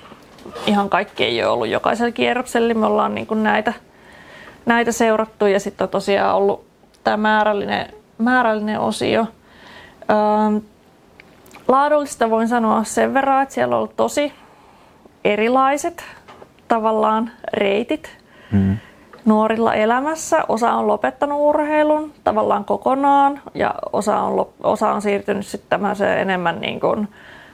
ihan kaikki ei ole ollut jokaisella kierroksella. Me ollaan niin kuin näitä, näitä seurattu ja sitten on tosiaan ollut tämä määrällinen, määrällinen osio. Öö, laadullista voin sanoa sen verran, että siellä on ollut tosi erilaiset tavallaan reitit. Mm nuorilla elämässä. Osa on lopettanut urheilun tavallaan kokonaan ja osa on, osa on siirtynyt sitten enemmän niin kuin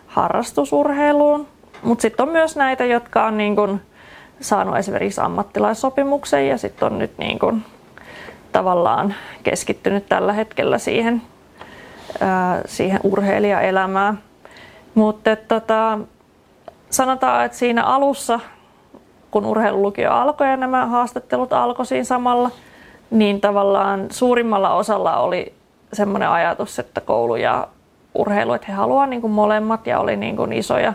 harrastusurheiluun. Mutta sitten on myös näitä, jotka on niin kuin saanut esimerkiksi ammattilaissopimuksen ja sitten on nyt niin kuin tavallaan keskittynyt tällä hetkellä siihen, ää, siihen urheilijaelämään. Mutta tota, sanotaan, että siinä alussa kun urheilulukio alkoi ja nämä haastattelut alkoi siinä samalla, niin tavallaan suurimmalla osalla oli semmoinen ajatus, että koulu ja urheilu, että he haluavat niin molemmat ja oli niin kuin isoja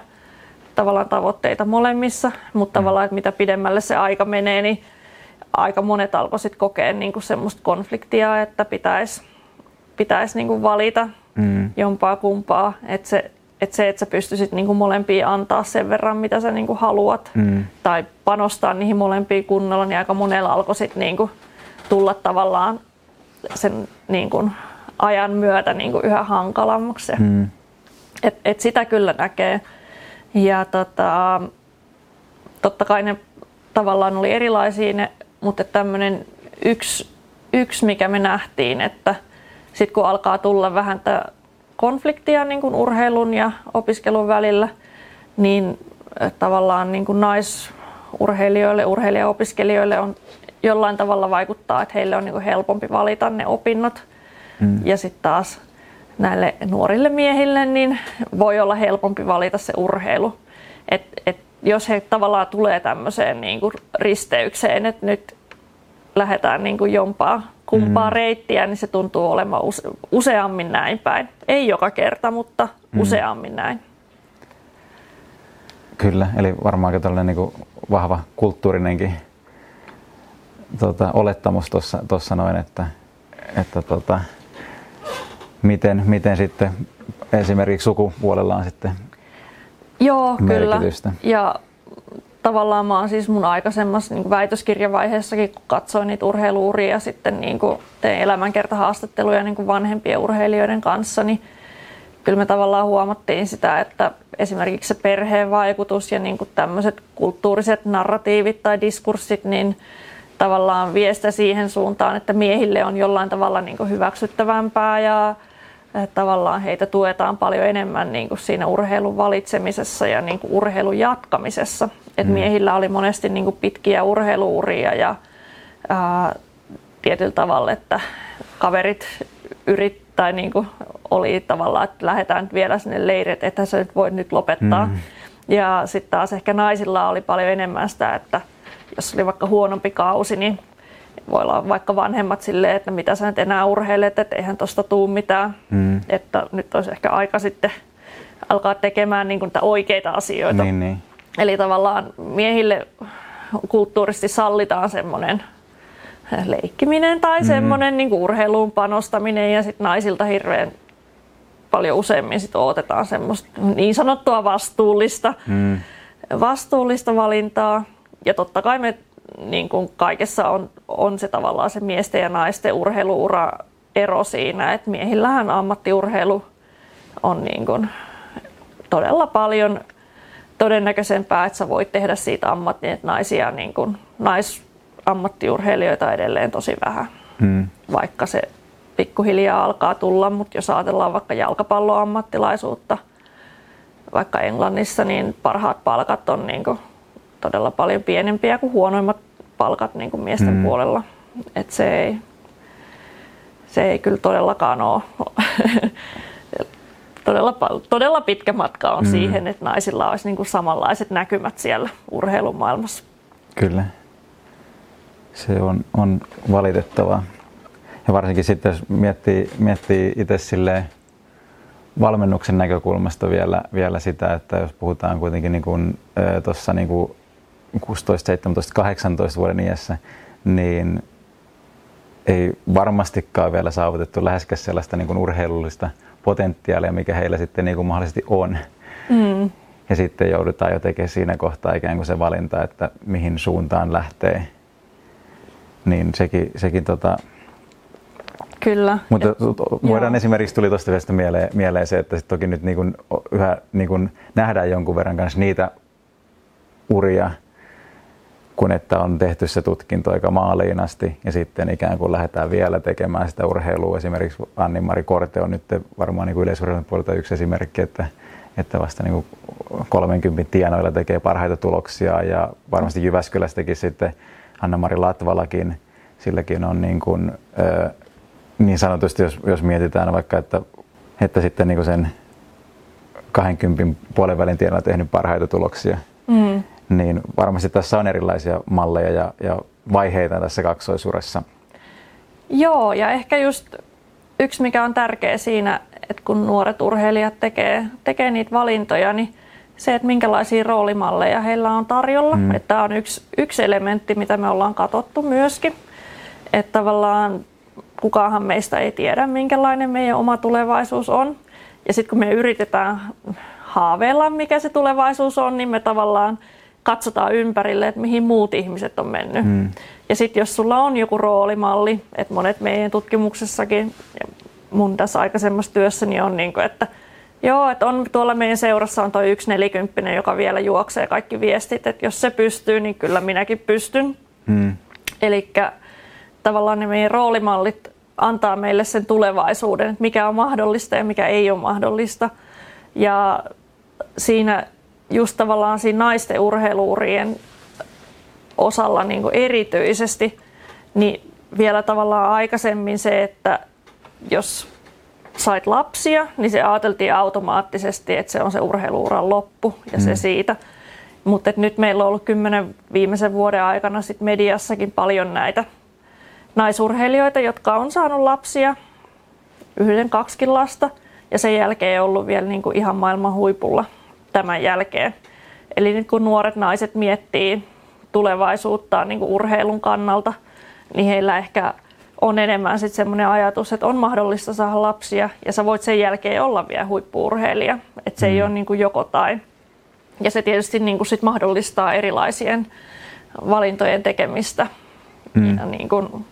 tavallaan tavoitteita molemmissa, mutta mm. tavallaan, että mitä pidemmälle se aika menee, niin aika monet alkoi sitten kokea niin kuin semmoista konfliktia, että pitäisi pitäis niin kuin valita mm. jompaa kumpaa. Että se, että se, että sä pystyisit niin kuin molempiin antaa sen verran, mitä sä niin kuin haluat, mm. tai panostaa niihin molempiin kunnolla, niin aika monella alkoi sitten niin kuin tulla tavallaan sen niin kuin ajan myötä niin kuin yhä hankalammaksi. Mm. Et, et sitä kyllä näkee. Ja tota, totta kai ne tavallaan oli erilaisia, ne, mutta tämmöinen yksi, yksi, mikä me nähtiin, että sitten kun alkaa tulla vähän konfliktia niin kuin urheilun ja opiskelun välillä, niin tavallaan niin kuin naisurheilijoille, urheilijaopiskelijoille on jollain tavalla vaikuttaa, että heille on niin kuin helpompi valita ne opinnot. Mm. Ja sitten taas näille nuorille miehille niin voi olla helpompi valita se urheilu. Et, et jos he tavallaan tulee tämmöiseen niin kuin risteykseen, että nyt lähdetään niin kuin jompaa kumpaa mm. reittiä, niin se tuntuu olemaan use, useammin näin päin. Ei joka kerta, mutta mm. useammin näin. Kyllä, eli varmaankin tällainen niin vahva kulttuurinenkin tota, olettamus tuossa noin, että, että tota, miten, miten sitten esimerkiksi sukupuolella on sitten Joo, merkitystä. kyllä. Ja tavallaan mä oon siis mun aikaisemmassa niin väitöskirjavaiheessakin, kun katsoin niitä urheiluuria ja sitten niin kuin tein elämänkertahaastatteluja niin kuin vanhempien urheilijoiden kanssa, niin kyllä me tavallaan huomattiin sitä, että esimerkiksi se perheen vaikutus ja niin kuin tämmöiset kulttuuriset narratiivit tai diskurssit, niin tavallaan viestä siihen suuntaan, että miehille on jollain tavalla niin kuin hyväksyttävämpää ja tavallaan heitä tuetaan paljon enemmän niin kuin siinä urheilun valitsemisessa ja niin kuin urheilun jatkamisessa. Et mm. Miehillä oli monesti niin kuin pitkiä urheiluuria ja ää, tietyllä tavalla, että kaverit yrittää niin kuin oli tavallaan, että lähdetään nyt vielä sinne leirit, että sä nyt voit nyt lopettaa. Mm. Ja sitten taas ehkä naisilla oli paljon enemmän sitä, että jos oli vaikka huonompi kausi, niin voi olla vaikka vanhemmat silleen, että mitä sä nyt enää urheilet, että eihän tosta tuu mitään. Mm. Että nyt olisi ehkä aika sitten alkaa tekemään niin kuin oikeita asioita. Niin, niin. Eli tavallaan miehille kulttuurisesti sallitaan semmoinen leikkiminen tai mm. semmoinen niin kuin urheiluun panostaminen ja sitten naisilta hirveän paljon useammin sit odotetaan semmoista niin sanottua vastuullista, mm. vastuullista valintaa. Ja totta kai me niin kuin kaikessa on, on se tavallaan se miesten ja naisten urheiluura ero siinä, että miehillähän ammattiurheilu on niin kuin todella paljon todennäköisempää, että sä voit tehdä siitä ammattia, että naisia niin kuin, naisammattiurheilijoita edelleen tosi vähän, hmm. vaikka se pikkuhiljaa alkaa tulla, mutta jos ajatellaan vaikka jalkapalloammattilaisuutta, vaikka Englannissa, niin parhaat palkat on niin kuin todella paljon pienempiä kuin huonoimmat palkat niin kuin miesten mm. puolella. Et se, ei, se ei kyllä todellakaan ole. [LAUGHS] todella, todella pitkä matka on mm. siihen, että naisilla olisi niin kuin samanlaiset näkymät siellä urheilumaailmassa. Kyllä. Se on, on valitettavaa. Ja varsinkin sitten, jos miettii, miettii itse silleen, valmennuksen näkökulmasta vielä, vielä sitä, että jos puhutaan kuitenkin niin kuin, tuossa niin kuin 16, 17, 18 vuoden iässä, niin ei varmastikaan vielä saavutettu läheskään sellaista niin kuin urheilullista potentiaalia, mikä heillä sitten niin kuin mahdollisesti on. Mm. Ja sitten joudutaan jo tekemään siinä kohtaa ikään kuin se valinta, että mihin suuntaan lähtee. Niin sekin, sekin tota, Kyllä. Mutta ja, voidaan joo. esimerkiksi tuli tuosta vielä mieleen, mieleen se, että sit toki nyt niin kuin, yhä niin kuin nähdään jonkun verran kanssa niitä uria, kun että on tehty se tutkinto aika maaliin asti ja sitten ikään kuin lähdetään vielä tekemään sitä urheilua. Esimerkiksi Anni-Mari Korte on nyt varmaan niin yleisurheilun puolelta yksi esimerkki, että, että vasta niin kuin 30 tienoilla tekee parhaita tuloksia ja varmasti Jyväskylästäkin sitten Anna-Mari Latvalakin, silläkin on niin, kuin, niin sanotusti, jos, jos mietitään vaikka, että, että sitten niin kuin sen 20 puolen välin tienoilla tehnyt parhaita tuloksia, mm niin varmasti tässä on erilaisia malleja ja, ja vaiheita tässä kaksoisuressa. Joo, ja ehkä just yksi, mikä on tärkeä siinä, että kun nuoret urheilijat tekee, tekee niitä valintoja, niin se, että minkälaisia roolimalleja heillä on tarjolla. Mm. Että tämä on yksi, yksi elementti, mitä me ollaan katsottu myöskin. Että tavallaan kukaanhan meistä ei tiedä, minkälainen meidän oma tulevaisuus on. Ja sitten kun me yritetään haaveilla, mikä se tulevaisuus on, niin me tavallaan katsotaan ympärille, että mihin muut ihmiset on mennyt. Mm. Ja sitten jos sulla on joku roolimalli, että monet meidän tutkimuksessakin, ja mun tässä aikaisemmassa työssäni on, niin kuin, että joo, että on tuolla meidän seurassa on toi yksi nelikymppinen, joka vielä juoksee kaikki viestit, että jos se pystyy, niin kyllä minäkin pystyn. Mm. Eli tavallaan ne meidän roolimallit antaa meille sen tulevaisuuden, että mikä on mahdollista ja mikä ei ole mahdollista. Ja siinä just tavallaan siinä naisten urheiluurien osalla niin kuin erityisesti, niin vielä tavallaan aikaisemmin se, että jos sait lapsia, niin se ajateltiin automaattisesti, että se on se urheiluuran loppu ja mm. se siitä. Mutta nyt meillä on ollut kymmenen viimeisen vuoden aikana sit mediassakin paljon näitä naisurheilijoita, jotka on saanut lapsia, yhden kaksikin lasta, ja sen jälkeen ollut vielä niin kuin ihan maailman huipulla tämän jälkeen. Eli nyt kun nuoret naiset miettii tulevaisuuttaan niin kuin urheilun kannalta, niin heillä ehkä on enemmän sitten semmoinen ajatus, että on mahdollista saada lapsia ja sä voit sen jälkeen olla vielä huippuurheilija. Että se mm. ei ole niin kuin joko tai. Ja se tietysti niin kuin sit mahdollistaa erilaisien valintojen tekemistä. Mm. Ja niin kuin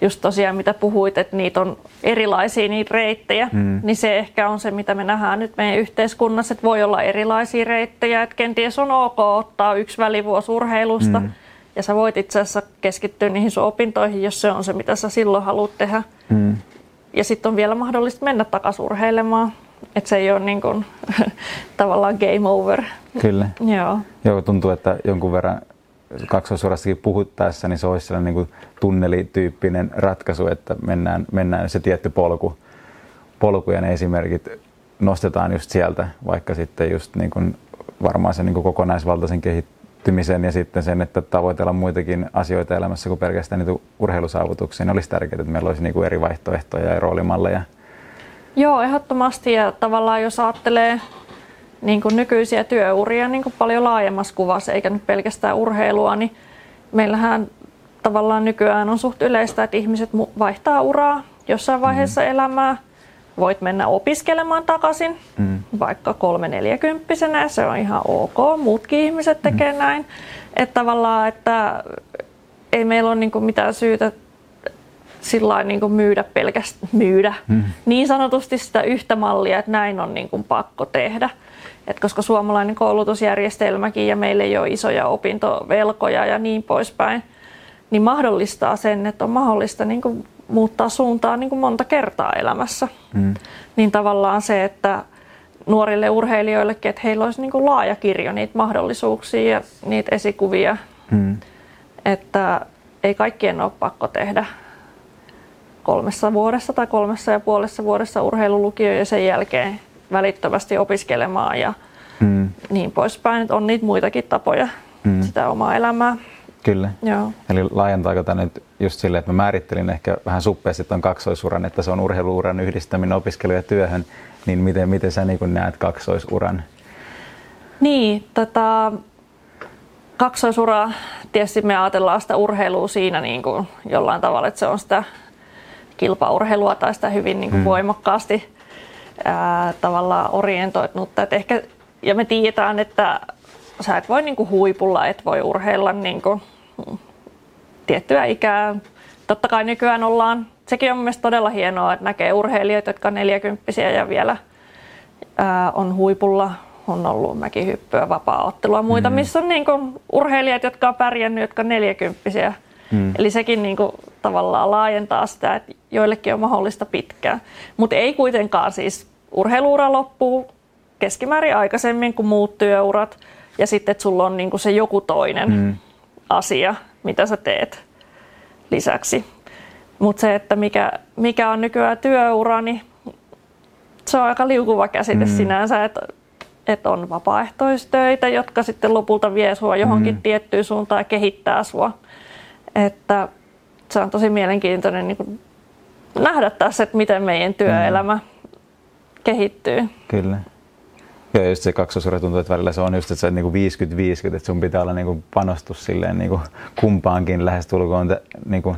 just tosiaan mitä puhuit, että niitä on erilaisia niitä reittejä, mm. niin se ehkä on se, mitä me nähdään nyt meidän yhteiskunnassa, että voi olla erilaisia reittejä, että kenties on ok ottaa yksi välivuosi urheilusta, mm. ja sä voit itse asiassa keskittyä niihin sun opintoihin, jos se on se, mitä sä silloin haluat tehdä. Mm. Ja sitten on vielä mahdollista mennä takaisin urheilemaan, että se ei ole niin kuin, [LAUGHS] tavallaan game over. Kyllä. Joo. Joo, tuntuu, että jonkun verran kaksoisurastakin puhuttaessa, niin se olisi sellainen niin kuin tunnelityyppinen ratkaisu, että mennään, mennään se tietty polku, polku ja ne esimerkit nostetaan just sieltä, vaikka sitten just niin kuin varmaan sen niin kuin kokonaisvaltaisen kehittymisen ja sitten sen, että tavoitella muitakin asioita elämässä kuin pelkästään niitä urheilusaavutuksia, niin olisi tärkeää, että meillä olisi niin kuin eri vaihtoehtoja ja roolimalleja. Joo, ehdottomasti ja tavallaan jos ajattelee niin kuin nykyisiä työuria niin kuin paljon laajemmassa kuvassa, eikä nyt pelkästään urheilua, niin meillähän tavallaan nykyään on suht yleistä, että ihmiset vaihtaa uraa jossain vaiheessa mm. elämää. Voit mennä opiskelemaan takaisin, mm. vaikka kolme neljäkymppisenä, se on ihan ok. Muutkin ihmiset tekee mm. näin. Että tavallaan, että ei meillä ole niin mitään syytä sillä niin myydä pelkästään myydä mm. niin sanotusti sitä yhtä mallia, että näin on niin kuin pakko tehdä. Et koska suomalainen koulutusjärjestelmäkin ja meillä ei ole isoja opintovelkoja ja niin poispäin, niin mahdollistaa sen, että on mahdollista niin kuin muuttaa suuntaa niin kuin monta kertaa elämässä. Mm. Niin tavallaan se, että nuorille urheilijoillekin, että heillä olisi niin kuin laaja kirjo niitä mahdollisuuksia ja niitä esikuvia, mm. että ei kaikkien ole pakko tehdä kolmessa vuodessa tai kolmessa ja puolessa vuodessa urheilulukio ja sen jälkeen välittömästi opiskelemaan ja mm. niin poispäin. Että on niitä muitakin tapoja mm. sitä omaa elämää. Kyllä. Joo. Eli laajentaako tämä nyt just silleen, että mä määrittelin ehkä vähän suppeasti tuon kaksoisuran, että se on urheiluuran yhdistäminen opiskelu ja työhön, niin miten, miten sä niin näet kaksoisuran? Niin, tota, kaksoisura, tietysti me ajatellaan sitä urheilua siinä niin kuin jollain tavalla, että se on sitä kilpaurheilua tai sitä hyvin niin kuin hmm. voimakkaasti ää, tavallaan orientoitunutta. Et ehkä, ja me tiedetään, että sä et voi niinku huipulla, et voi urheilla niinku, tiettyä ikää. Totta kai nykyään ollaan, sekin on mielestäni todella hienoa, että näkee urheilijoita, jotka on 40 ja vielä ää, on huipulla. On ollut mäkihyppyä, vapaa-ottelua muita, mm. missä on niinku urheilijat, jotka on pärjännyt, jotka on 40 Mm. Eli sekin niin kuin, tavallaan laajentaa sitä, että joillekin on mahdollista pitkään. Mutta ei kuitenkaan siis urheiluura loppuu keskimäärin aikaisemmin kuin muut työurat. Ja sitten, että sulla on niin kuin se joku toinen mm. asia, mitä sä teet lisäksi. Mutta se, että mikä, mikä on nykyään työura, niin se on aika liukuva käsite mm. sinänsä, että, että on vapaaehtoistöitä, jotka sitten lopulta vie sua johonkin mm. tiettyyn suuntaan ja kehittää sua että se on tosi mielenkiintoinen niin nähdä tässä, että miten meidän työelämä mm. Kehittyy. Kyllä. Joo, just se kaksosura tuntuu, että välillä se on just, että se on niin 50-50, että sun pitää olla niin kuin panostus silleen niin kuin kumpaankin lähestulkoon niin kuin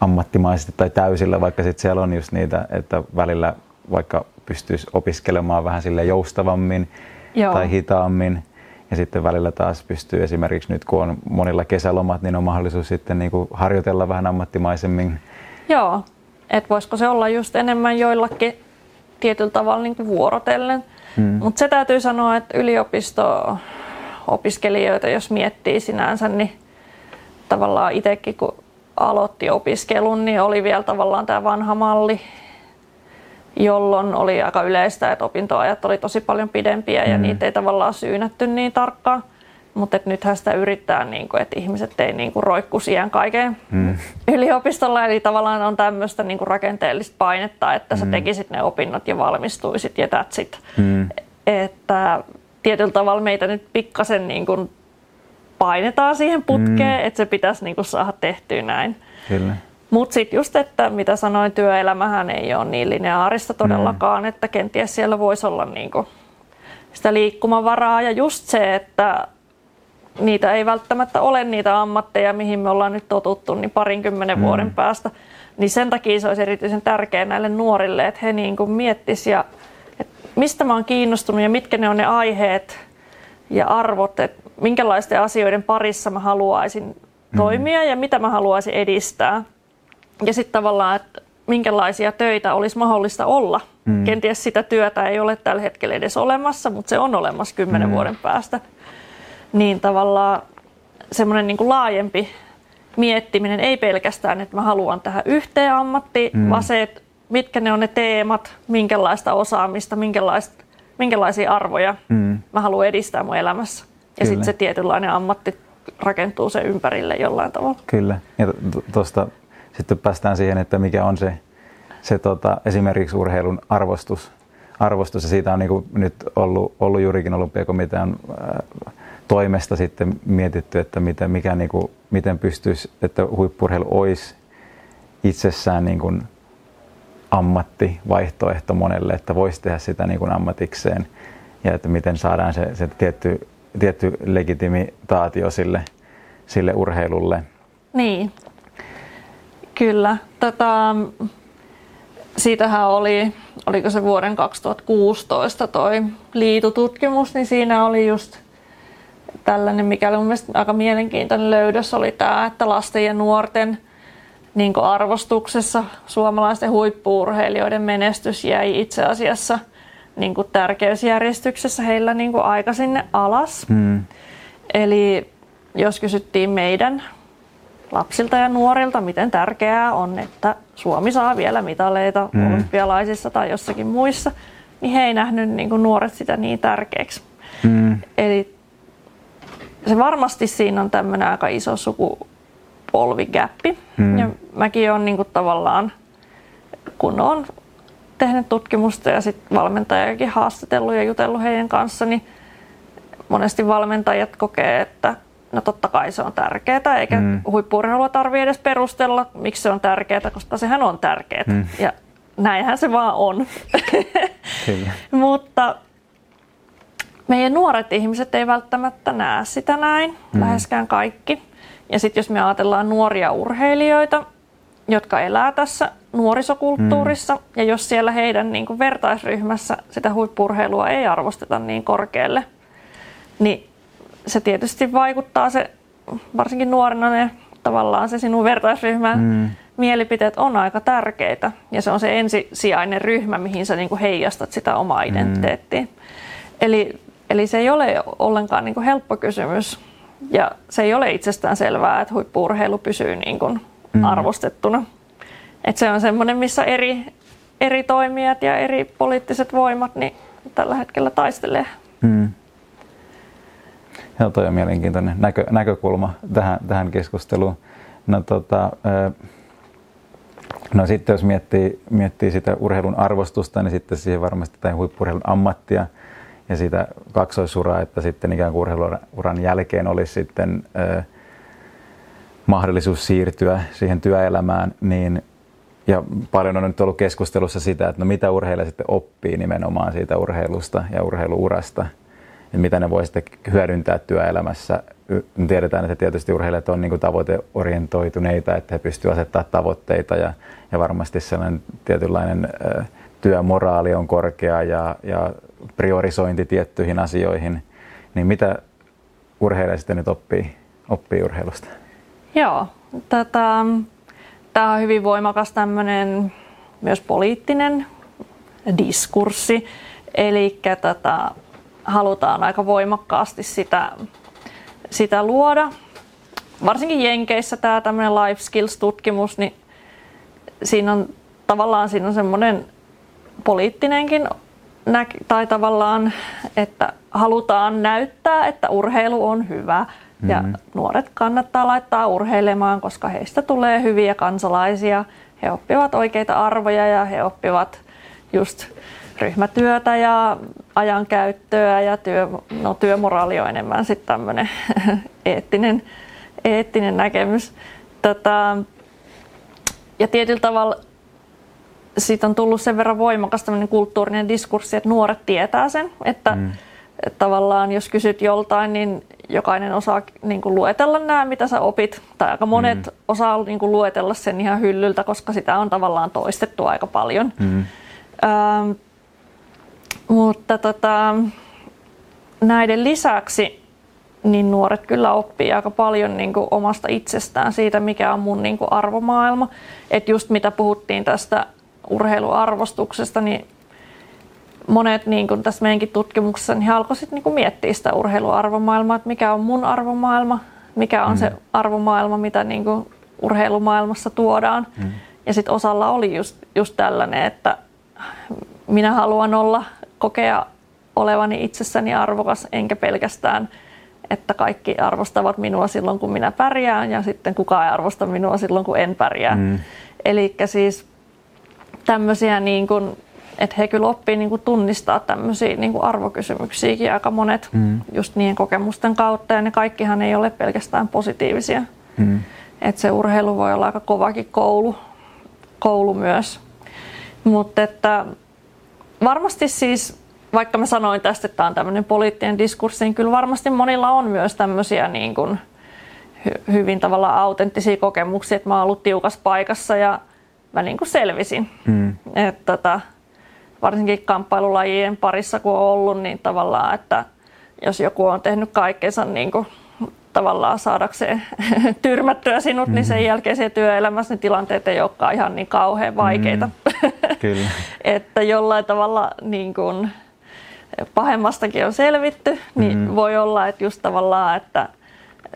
ammattimaisesti tai täysillä, vaikka sitten siellä on just niitä, että välillä vaikka pystyisi opiskelemaan vähän sille joustavammin Joo. tai hitaammin. Ja sitten välillä taas pystyy esimerkiksi nyt, kun on monilla kesälomat, niin on mahdollisuus sitten niin kuin harjoitella vähän ammattimaisemmin. Joo, että voisiko se olla just enemmän joillakin tietyllä tavalla niin kuin vuorotellen. Hmm. Mutta se täytyy sanoa, että yliopisto-opiskelijoita, jos miettii sinänsä, niin tavallaan itsekin kun aloitti opiskelun, niin oli vielä tavallaan tämä vanha malli, jolloin oli aika yleistä, että opintoajat oli tosi paljon pidempiä ja mm. niitä ei tavallaan syynätty niin tarkkaan. Mutta nythän sitä yrittää, niin kuin, että ihmiset ei niin kuin, roikku siihen kaiken mm. yliopistolla. Eli tavallaan on tämmöistä niin kuin, rakenteellista painetta, että mm. sä tekisit ne opinnot ja valmistuisit ja that's it. Mm. Että tietyllä tavalla meitä nyt pikkasen niin kuin, painetaan siihen putkeen, mm. että se pitäisi niin kuin, saada tehtyä näin. Kyllä. Mutta sitten just, että mitä sanoin, työelämähän ei ole niin lineaarista todellakaan, mm. että kenties siellä voisi olla niinku sitä liikkumavaraa. Ja just se, että niitä ei välttämättä ole niitä ammatteja, mihin me ollaan nyt totuttu, niin parinkymmenen mm. vuoden päästä. Niin sen takia se olisi erityisen tärkeää näille nuorille, että he niin miettisivät, ja, että mistä mä oon kiinnostunut ja mitkä ne on ne aiheet ja arvot, että minkälaisten asioiden parissa mä haluaisin mm. toimia ja mitä mä haluaisin edistää. Ja sitten tavallaan, että minkälaisia töitä olisi mahdollista olla. Mm. Kenties sitä työtä ei ole tällä hetkellä edes olemassa, mutta se on olemassa kymmenen mm. vuoden päästä. Niin tavallaan semmoinen niin kuin laajempi miettiminen, ei pelkästään, että mä haluan tähän yhteen ammattiin, mm. vaan se, että mitkä ne on ne teemat, minkälaista osaamista, minkälaista, minkälaisia arvoja mm. mä haluan edistää mun elämässä. Ja sitten se tietynlainen ammatti rakentuu sen ympärille jollain tavalla. Kyllä. Ja tuosta sitten päästään siihen, että mikä on se, se tota, esimerkiksi urheilun arvostus. arvostus ja siitä on niin nyt ollut, ollut juurikin olympiakomitean äh, toimesta sitten mietitty, että miten, mikä, niin kuin, miten pystyisi, että huippurheilu olisi itsessään niin kuin ammattivaihtoehto monelle, että voisi tehdä sitä niin kuin ammatikseen ja että miten saadaan se, se tietty, tietty legitimitaatio sille, sille urheilulle. Niin, Kyllä. Tota, siitähän oli, oliko se vuoden 2016 toi liitututkimus, niin siinä oli just tällainen, mikä oli mun mielestä aika mielenkiintoinen löydös, oli tämä, että lasten ja nuorten niin arvostuksessa suomalaisten huippuurheilijoiden menestys jäi itse asiassa niin tärkeysjärjestyksessä heillä niin aika sinne alas. Hmm. Eli jos kysyttiin meidän lapsilta ja nuorilta, miten tärkeää on, että Suomi saa vielä mitaleita mm. olympialaisissa tai jossakin muissa, niin he ei nähnyt niin kuin nuoret sitä niin tärkeäksi. Mm. Eli se varmasti siinä on tämmöinen aika iso sukupolvigäppi. Mm. Ja mäkin olen niin kuin tavallaan, kun olen tehnyt tutkimusta ja sitten valmentajakin haastatellut ja jutellut heidän kanssa, niin monesti valmentajat kokee, että No totta kai se on tärkeää, eikä mm. huippuurheilua tarvitse edes perustella, miksi se on tärkeää, koska sehän on tärkeää. Mm. Ja näinhän se vaan on. [LAUGHS] Mutta meidän nuoret ihmiset ei välttämättä näe sitä näin, mm. läheskään kaikki. Ja sitten jos me ajatellaan nuoria urheilijoita, jotka elää tässä nuorisokulttuurissa, mm. ja jos siellä heidän niin kuin vertaisryhmässä sitä huippurheilua ei arvosteta niin korkealle, niin se tietysti vaikuttaa se, varsinkin nuorena ne tavallaan se sinun vertaisryhmän mm. mielipiteet on aika tärkeitä. Ja se on se ensisijainen ryhmä, mihin sä niin kuin heijastat sitä omaa mm. identiteettiä. Mm. Eli, eli se ei ole ollenkaan niin kuin helppo kysymys. Ja se ei ole itsestään selvää, että huippuurheilu pysyy niin kuin mm. arvostettuna. Et se on semmoinen, missä eri, eri toimijat ja eri poliittiset voimat niin tällä hetkellä taistelee. Mm. Joo, toi on mielenkiintoinen näkö, näkökulma tähän, tähän keskusteluun. No, tota, no sitten jos miettii, miettii sitä urheilun arvostusta, niin sitten siihen varmasti tai huippurheilun ammattia ja sitä kaksoisuraa, että sitten ikään kuin urheiluran jälkeen olisi sitten ö, mahdollisuus siirtyä siihen työelämään, niin ja paljon on nyt ollut keskustelussa sitä, että no mitä urheilija sitten oppii nimenomaan siitä urheilusta ja urheiluurasta, ja mitä ne voi sitten hyödyntää työelämässä. Tiedetään, että tietysti urheilijat on niin kuin tavoiteorientoituneita, että he pystyvät asettamaan tavoitteita ja, ja varmasti sellainen tietynlainen ö, työmoraali on korkea ja, ja priorisointi tiettyihin asioihin. Niin mitä urheilija sitten nyt oppii, oppii urheilusta? Joo, tota, tämä on hyvin voimakas tämmöinen myös poliittinen diskurssi. Eli tota, halutaan aika voimakkaasti sitä, sitä luoda. Varsinkin Jenkeissä tämä tämmöinen life skills-tutkimus, niin siinä on tavallaan siinä on semmoinen poliittinenkin tai tavallaan, että halutaan näyttää, että urheilu on hyvä ja mm-hmm. nuoret kannattaa laittaa urheilemaan, koska heistä tulee hyviä kansalaisia. He oppivat oikeita arvoja ja he oppivat just ryhmätyötä ja ajankäyttöä ja työ, no, työmoraali on enemmän sitten tämmöinen [LAUGHS] eettinen, eettinen näkemys. Tota, ja tietyllä tavalla siitä on tullut sen verran voimakas tämmöinen kulttuurinen diskurssi, että nuoret tietää sen, että, mm. että tavallaan jos kysyt joltain, niin jokainen osaa niin kuin luetella nämä, mitä sä opit, tai aika monet mm. osaa niin kuin luetella sen ihan hyllyltä, koska sitä on tavallaan toistettu aika paljon. Mm. Ähm, mutta tota, näiden lisäksi niin nuoret kyllä oppii aika paljon niin kuin omasta itsestään siitä, mikä on mun niin kuin arvomaailma. Että just mitä puhuttiin tästä urheiluarvostuksesta, niin monet niin kuin tässä meidänkin tutkimuksessa niin he alkoivat niin miettiä sitä urheiluarvomaailmaa, että mikä on mun arvomaailma, mikä on mm. se arvomaailma, mitä niin kuin urheilumaailmassa tuodaan. Mm. Ja sitten osalla oli just, just tällainen, että minä haluan olla, kokea olevani itsessäni arvokas, enkä pelkästään, että kaikki arvostavat minua silloin, kun minä pärjään, ja sitten kukaan ei arvosta minua silloin, kun en pärjää. Mm. Eli siis tämmöisiä niin kuin, että he kyllä oppii niin kuin tunnistaa tämmöisiä niin kuin arvokysymyksiäkin aika monet mm. just niiden kokemusten kautta ja ne kaikkihan ei ole pelkästään positiivisia. Mm. Että se urheilu voi olla aika kovakin koulu, koulu myös. Mutta että varmasti siis, vaikka mä sanoin tästä, että tämä on tämmöinen poliittinen diskurssi, niin kyllä varmasti monilla on myös tämmöisiä niin kuin hyvin tavalla autenttisia kokemuksia, että mä oon ollut tiukassa paikassa ja mä niin kuin selvisin. Mm. Et tota, varsinkin kamppailulajien parissa kun on ollut, niin tavallaan, että jos joku on tehnyt kaikkensa niin kuin tavallaan saadakseen [LAUGHS] tyrmättyä sinut, mm. niin sen mm-hmm. jälkeen se työelämässä ne tilanteet ei olekaan ihan niin kauhean vaikeita. Mm. Kyllä. [LAUGHS] että jollain tavalla niin kuin, pahemmastakin on selvitty, niin mm. voi olla, että just tavallaan, että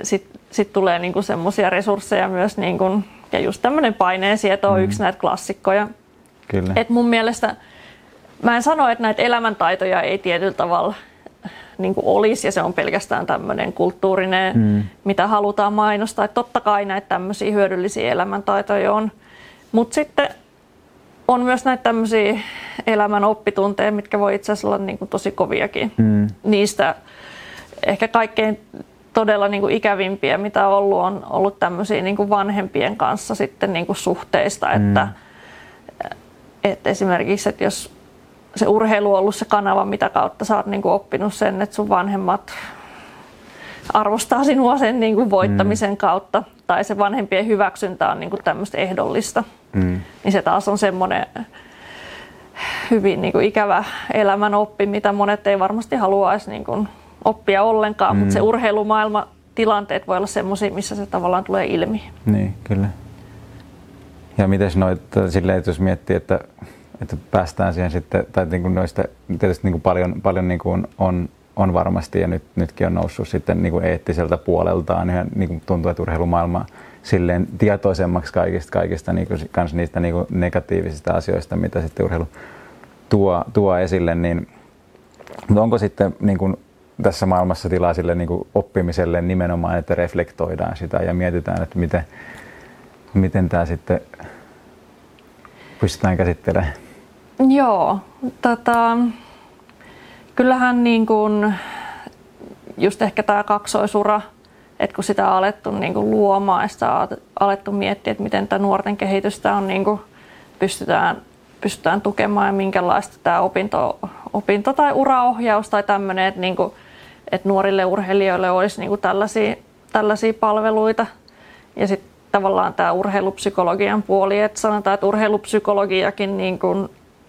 sitten sit tulee niin semmoisia resursseja myös niin kuin ja just tämmöinen sieto on mm. yksi näitä klassikkoja. Kyllä. Et mun mielestä, mä en sano, että näitä elämäntaitoja ei tietyllä tavalla niin kuin olisi ja se on pelkästään tämmöinen kulttuurinen, mm. mitä halutaan mainostaa. Että totta kai näitä tämmöisiä hyödyllisiä elämäntaitoja on, mutta sitten on myös näitä tämmöisiä elämän oppitunteja, mitkä voi itse asiassa olla niin kuin tosi koviakin. Mm. Niistä ehkä kaikkein todella niin kuin ikävimpiä, mitä on ollut, on ollut tämmöisiä niin kuin vanhempien kanssa sitten niin kuin suhteista, mm. että, että esimerkiksi, että jos se urheilu on ollut se kanava, mitä kautta sä oot niin kuin oppinut sen, että sun vanhemmat arvostaa sinua sen niin kuin voittamisen mm. kautta, tai se vanhempien hyväksyntä on niin kuin tämmöistä ehdollista, mm. niin se taas on semmoinen hyvin niin kuin ikävä elämän oppi, mitä monet ei varmasti haluaisi niin kuin oppia ollenkaan, mm. mutta se urheilumaailma tilanteet voi olla semmoisia, missä se tavallaan tulee ilmi. Niin, kyllä. Ja miten noita silleen, jos miettii, että, että päästään siihen sitten, tai niin kuin noista tietysti niin kuin paljon, paljon niin kuin on, on varmasti ja nyt, nytkin on noussut sitten niin kuin eettiseltä puoleltaan ja niin kuin tuntuu, että urheilumaailma silleen tietoisemmaksi kaikista, kaikista niin kuin, kans niistä niin kuin negatiivisista asioista, mitä sitten urheilu tuo, tuo esille, niin mutta onko sitten niin kuin tässä maailmassa tilaa sille niin oppimiselle nimenomaan, että reflektoidaan sitä ja mietitään, että miten, miten tämä sitten pystytään käsittelemään. Joo, tota, kyllähän niin kuin, just ehkä tämä kaksoisura, että kun sitä on alettu niin kuin luomaan ja sitä on alettu miettiä, että miten tämä nuorten kehitystä on niin kuin pystytään, pystytään tukemaan ja minkälaista tämä opinto, opinto- tai uraohjaus tai tämmöinen, että, niin kuin, että nuorille urheilijoille olisi niin kuin tällaisia, tällaisia palveluita. Ja sitten tavallaan tämä urheilupsykologian puoli, että sanotaan, että urheilupsykologiakin niin kuin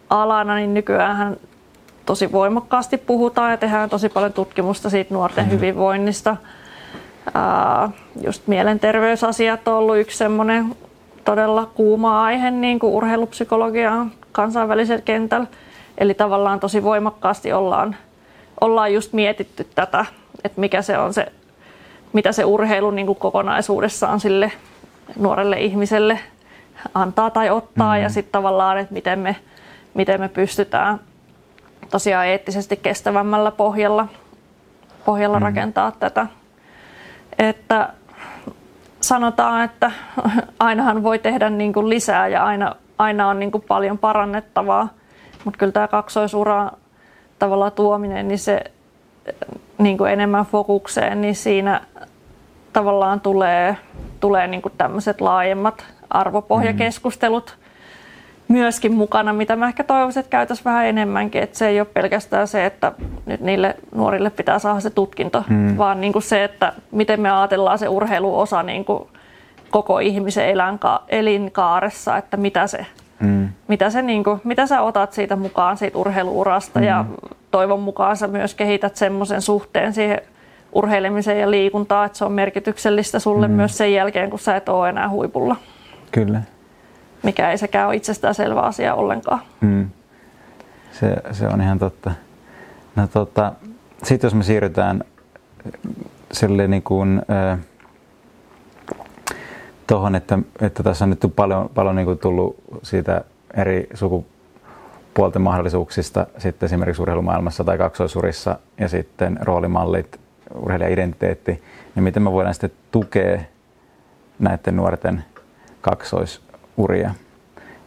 alana, niin nykyään tosi voimakkaasti puhutaan ja tehdään tosi paljon tutkimusta siitä nuorten mm-hmm. hyvinvoinnista. just mielenterveysasiat on ollut yksi semmoinen todella kuuma aihe niin kuin urheilupsykologiaan kansainvälisellä kentällä. Eli tavallaan tosi voimakkaasti ollaan, ollaan just mietitty tätä, että mikä se on se, mitä se urheilu niin kuin kokonaisuudessaan sille nuorelle ihmiselle antaa tai ottaa mm-hmm. ja sitten tavallaan, että miten me, miten me pystytään tosiaan eettisesti kestävämmällä pohjalla, pohjalla mm-hmm. rakentaa tätä. Että sanotaan, että [LAUGHS] ainahan voi tehdä niin kuin lisää ja aina, aina on niin kuin paljon parannettavaa, mutta kyllä tämä kaksoisura tavalla tuominen, niin se niin kuin enemmän fokukseen, niin siinä tavallaan tulee, tulee niin kuin tämmöiset laajemmat arvopohjakeskustelut mm. myöskin mukana, mitä mä ehkä toivoisin, että käytäisiin vähän enemmänkin. Että se ei ole pelkästään se, että nyt niille nuorille pitää saada se tutkinto, mm. vaan niin kuin se, että miten me ajatellaan se urheiluosa niin kuin koko ihmisen elinkaaressa, että mitä se, mm. mitä, se niin kuin, mitä sä otat siitä mukaan siitä urheiluurasta mm. ja toivon mukaan sä myös kehität semmoisen suhteen siihen urheilemiseen ja liikuntaan, että se on merkityksellistä sulle mm. myös sen jälkeen, kun sä et ole enää huipulla. Kyllä. Mikä ei sekään ole itsestään selvä asia ollenkaan. Mm. Se, se on ihan totta. No, tota, Sitten jos me siirrytään sille niin kuin, äh, tuohon, että, että tässä on nyt paljon, paljon niin tullut siitä eri sukupuolten mahdollisuuksista sitten esimerkiksi urheilumaailmassa tai kaksoisurissa ja sitten roolimallit urheilija-identiteetti, niin miten me voidaan sitten tukea näiden nuorten kaksoisuria.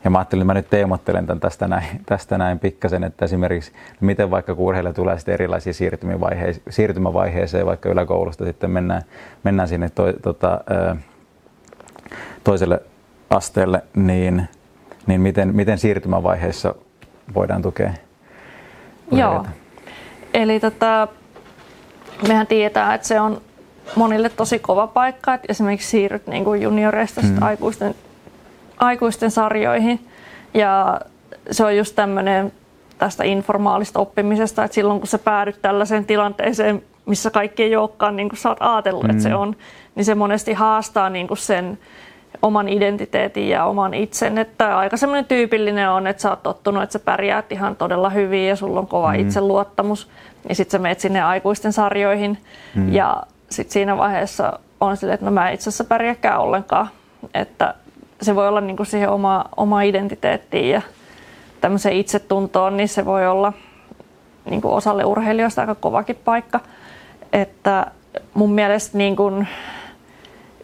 Ja mä ajattelin, että mä nyt teemottelen tämän tästä näin, tästä näin pikkasen, että esimerkiksi miten vaikka kun urheilija tulee sitten erilaisiin siirtymävaiheeseen, vaikka yläkoulusta sitten mennään, mennään sinne to, tota, toiselle asteelle, niin, niin miten, miten siirtymävaiheessa voidaan tukea urheilijoita? Joo. Eli tota, mehän tietää, että se on monille tosi kova paikka, että esimerkiksi siirryt niin kuin junioreista mm. aikuisten, aikuisten sarjoihin. Ja se on just tämmöinen tästä informaalista oppimisesta, että silloin kun sä päädyt tällaiseen tilanteeseen, missä kaikki ei olekaan niin kuin sä oot ajatellut, mm. että se mm. on, niin se monesti haastaa niin kuin sen oman identiteetin ja oman itsen. Että aika semmoinen tyypillinen on, että sä oot tottunut, että sä pärjäät ihan todella hyvin ja sulla on kova mm. itseluottamus. Ja sitten sä menet sinne aikuisten sarjoihin mm. ja sitten siinä vaiheessa on silleen, että no mä itse asiassa pärjääkään ollenkaan. Että se voi olla niin kuin siihen oma, oma identiteettiin ja tämmöiseen itsetuntoon, niin se voi olla niin kuin osalle urheilijoista aika kovakin paikka. Että mun mielestä niin kuin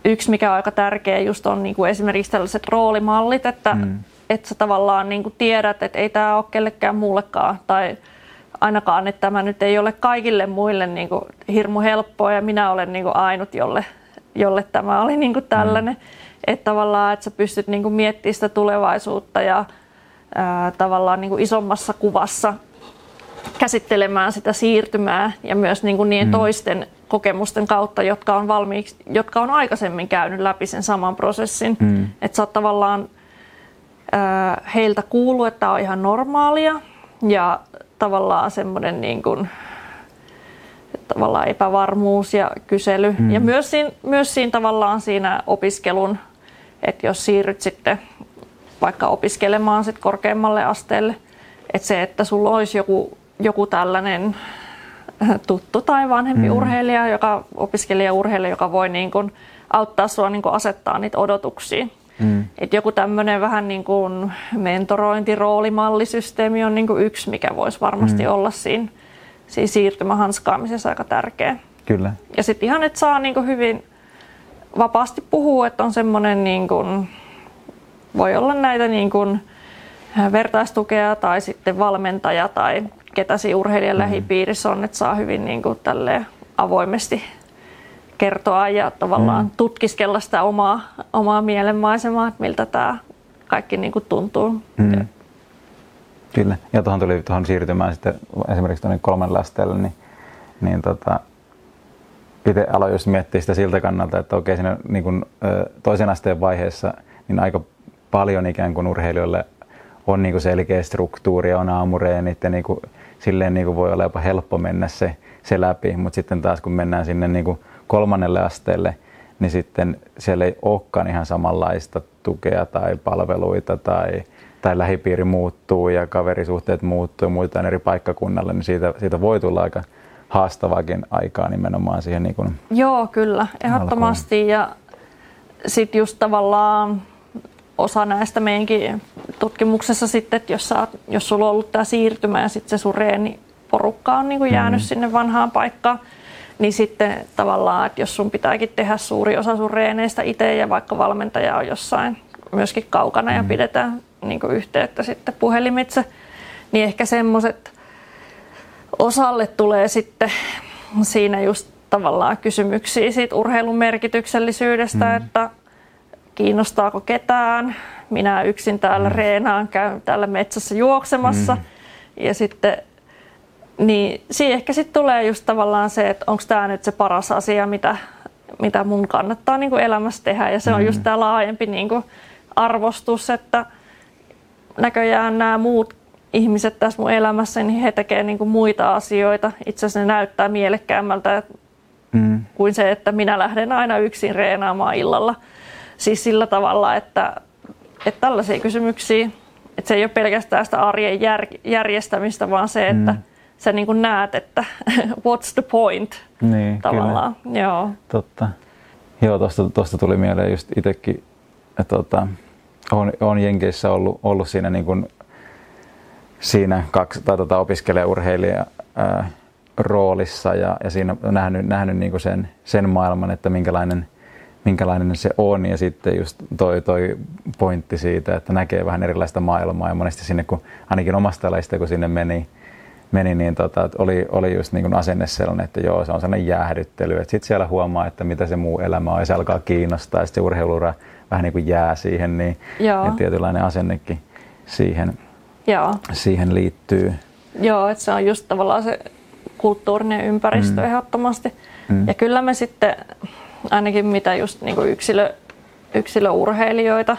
yksi, mikä on aika tärkeä, just on niin kuin esimerkiksi tällaiset roolimallit, että, mm. että sä tavallaan niin kuin tiedät, että ei tämä ole kellekään muullekaan tai ainakaan, että tämä nyt ei ole kaikille muille niin kuin hirmu helppoa ja minä olen niin kuin ainut, jolle, jolle tämä oli niin kuin tällainen. Mm. Että tavallaan, että sä pystyt niin kuin miettimään sitä tulevaisuutta ja ää, tavallaan niin kuin isommassa kuvassa käsittelemään sitä siirtymää ja myös niin kuin niiden mm. toisten kokemusten kautta, jotka on, valmiiksi, jotka on aikaisemmin käynyt läpi sen saman prosessin. Mm. Että sä oot tavallaan ää, heiltä kuullut, että tämä on ihan normaalia ja tavallaan semmoinen niin kuin, tavallaan epävarmuus ja kysely. Mm. Ja myös siinä, myös siinä tavallaan siinä opiskelun, että jos siirryt sitten vaikka opiskelemaan sit korkeammalle asteelle, että se, että sulla olisi joku, joku tällainen [LAUGHS] tuttu tai vanhempi mm. urheilija, joka opiskelija urheilija, joka voi niin kuin auttaa sinua niin kuin asettaa niitä odotuksia. Mm. Et joku tämmöinen vähän niin kuin mentorointi, roolimallisysteemi on niin kuin yksi, mikä voisi varmasti mm. olla siinä, siinä siirtymähanskaamisessa aika tärkeä. Kyllä. Ja sitten ihan, että saa niin kuin hyvin vapaasti puhua, että on semmoinen, niin kuin, voi olla näitä niin kuin vertaistukea tai sitten valmentaja tai ketä siinä urheilijan mm. lähipiirissä on, että saa hyvin niin kuin avoimesti kertoa ja tavallaan mm. tutkiskella sitä omaa, omaa mielenmaisemaa, että miltä tämä kaikki niin kuin tuntuu. Mm. Kyllä. Ja tuohon tuli tuohon siirtymään sitten esimerkiksi tuonne kolmen asteelle, niin, niin tota, itse aloin just miettiä sitä siltä kannalta, että okei siinä niin kuin, toisen asteen vaiheessa niin aika paljon ikään kuin urheilijoille on niin kuin selkeä struktuuri on aamureenit ja niin kuin, silleen niin kuin voi olla jopa helppo mennä se, se läpi, mutta sitten taas kun mennään sinne niin kuin kolmannelle asteelle, niin sitten siellä ei olekaan ihan samanlaista tukea tai palveluita tai, tai lähipiiri muuttuu ja kaverisuhteet muuttuu ja muutetaan eri paikkakunnalle, niin siitä, siitä voi tulla aika haastavaakin aikaa nimenomaan siihen niin kuin Joo, kyllä, ehdottomasti. Alkuun. Ja sitten just tavallaan osa näistä meidänkin tutkimuksessa sitten, että jos, sä, jos sulla on ollut tämä siirtymä ja sitten se sun porukka on niin kuin jäänyt mm. sinne vanhaan paikkaan, niin sitten tavallaan, että jos sun pitääkin tehdä suuri osa sun reeneistä itse ja vaikka valmentaja on jossain myöskin kaukana mm. ja pidetään niin kuin yhteyttä sitten puhelimitse, niin ehkä semmoiset osalle tulee sitten siinä just tavallaan kysymyksiä siitä urheilun merkityksellisyydestä, mm. että kiinnostaako ketään. Minä yksin täällä mm. reenaan, käyn täällä metsässä juoksemassa. Mm. Ja sitten, niin siinä ehkä sitten tulee just tavallaan se, että onko tämä nyt se paras asia, mitä, mitä mun kannattaa niin kuin elämässä tehdä. Ja se mm. on just tämä laajempi niin kuin arvostus, että näköjään nämä muut ihmiset tässä mun elämässä, niin he tekevät niin kuin muita asioita. Itse asiassa ne näyttää mielekkäämmältä mm. kuin se, että minä lähden aina yksin reenaamaan illalla. Siis sillä tavalla, että, että tällaisia kysymyksiä, että se ei ole pelkästään sitä arjen jär, järjestämistä, vaan se, että mm. sä niin kuin näet, että [LAUGHS] what's the point niin, tavallaan. Kyllä. Joo. Totta. Joo, tuosta, tuosta tuli mieleen just itsekin, että tota, on, on Jenkeissä ollut, ollut siinä, niin kuin, siinä kaksi, tai tota, opiskelija-urheilija ää, roolissa ja, ja siinä nähnyt, nähnyt niin kuin sen, sen maailman, että minkälainen minkälainen se on ja sitten just toi, toi pointti siitä, että näkee vähän erilaista maailmaa ja monesti sinne, kun ainakin omasta lajista, kun sinne meni, meni niin tota, oli, oli just niin kuin asenne sellainen, että joo, se on sellainen jäähdyttely, sitten siellä huomaa, että mitä se muu elämä on ja se alkaa kiinnostaa ja sitten se urheilura vähän niin kuin jää siihen, niin, niin tietynlainen asennekin siihen, joo. siihen liittyy. Joo, että se on just tavallaan se kulttuurinen ympäristö mm. ehdottomasti. Mm. Ja kyllä me sitten ainakin mitä just niin kuin yksilö, yksilöurheilijoita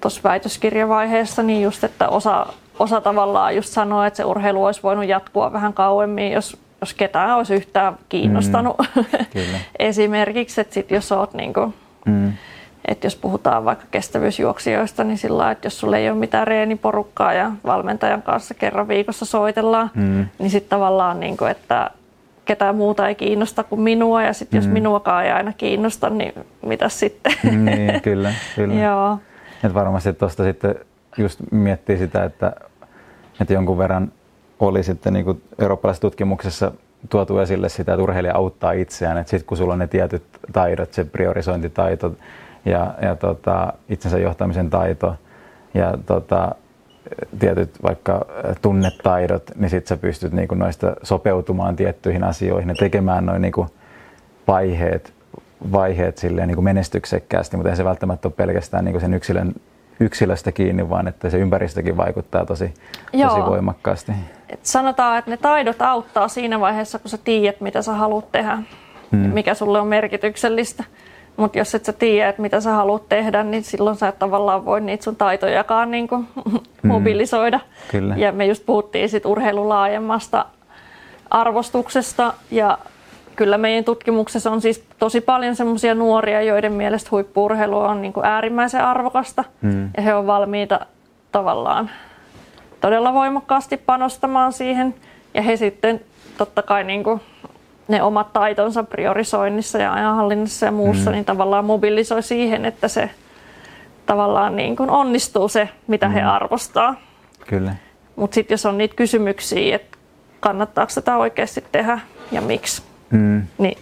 tuossa väitöskirjavaiheessa, niin just, että osa, osa tavallaan just sanoo, että se urheilu olisi voinut jatkua vähän kauemmin, jos, jos ketään olisi yhtään kiinnostanut. Mm, [LAUGHS] Esimerkiksi, että sit jos oot niin kuin, mm. että jos puhutaan vaikka kestävyysjuoksijoista, niin sillä että jos sulla ei ole mitään reeniporukkaa ja valmentajan kanssa kerran viikossa soitellaan, mm. niin sitten tavallaan, niin kuin, että ketään muuta ei kiinnosta kuin minua ja sitten mm. jos minuakaan ei aina kiinnosta, niin mitä sitten? [LAUGHS] Niin, kyllä, kyllä. Joo. Et varmasti tuosta sitten just miettii sitä, että, että jonkun verran oli sitten niin kuin eurooppalaisessa tutkimuksessa tuotu esille sitä, että urheilija auttaa itseään, että sitten kun sulla on ne tietyt taidot, se priorisointitaito ja, ja tota, itsensä johtamisen taito ja tota, tietyt vaikka tunnetaidot, niin sitten sä pystyt niinku noista sopeutumaan tiettyihin asioihin ja tekemään noin niinku vaiheet, vaiheet silleen niinku menestyksekkäästi, mutta ei se välttämättä ole pelkästään niinku sen yksilön, yksilöstä kiinni, vaan että se ympäristökin vaikuttaa tosi, tosi voimakkaasti. Et sanotaan, että ne taidot auttaa siinä vaiheessa, kun sä tiedät, mitä sä haluat tehdä, hmm. mikä sulle on merkityksellistä. Mutta jos et sä tiedä, että mitä sä haluat tehdä, niin silloin sä et tavallaan voi niitä sun taitojakaan niin kuin mm. mobilisoida. Kyllä. Ja me just puhuttiin sit urheilun laajemmasta arvostuksesta ja kyllä meidän tutkimuksessa on siis tosi paljon semmoisia nuoria, joiden mielestä huippuurheilu on niin kuin äärimmäisen arvokasta mm. ja he on valmiita tavallaan todella voimakkaasti panostamaan siihen ja he sitten totta kai niin kuin ne omat taitonsa priorisoinnissa ja ajanhallinnassa ja muussa, mm. niin tavallaan mobilisoi siihen, että se tavallaan niin kuin onnistuu se, mitä mm. he arvostaa. Kyllä. Mutta sitten jos on niitä kysymyksiä, että kannattaako tätä oikeasti tehdä ja miksi, mm. niin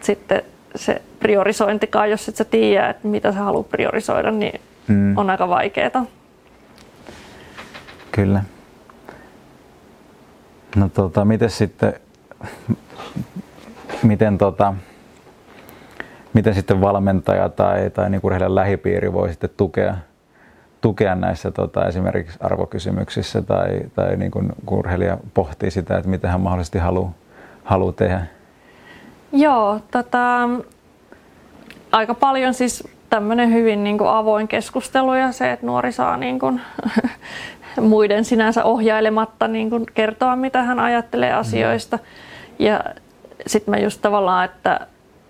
sitten se priorisointikaan, jos et sä tiedä, että mitä sä haluat priorisoida, niin mm. on aika vaikeaa. Kyllä. No tota, miten sitten miten tota, miten sitten valmentaja tai, tai niin urheilijan lähipiiri voi sitten tukea, tukea näissä tota, esimerkiksi arvokysymyksissä tai, tai niin kuin, kun urheilija pohtii sitä, että mitä hän mahdollisesti haluaa haluu tehdä? Joo, tota, aika paljon siis tämmöinen hyvin niin kuin avoin keskustelu ja se, että nuori saa niin kuin, [LAUGHS] muiden sinänsä ohjailematta niin kuin kertoa, mitä hän ajattelee asioista. Mm. Ja sitten mä just tavallaan, että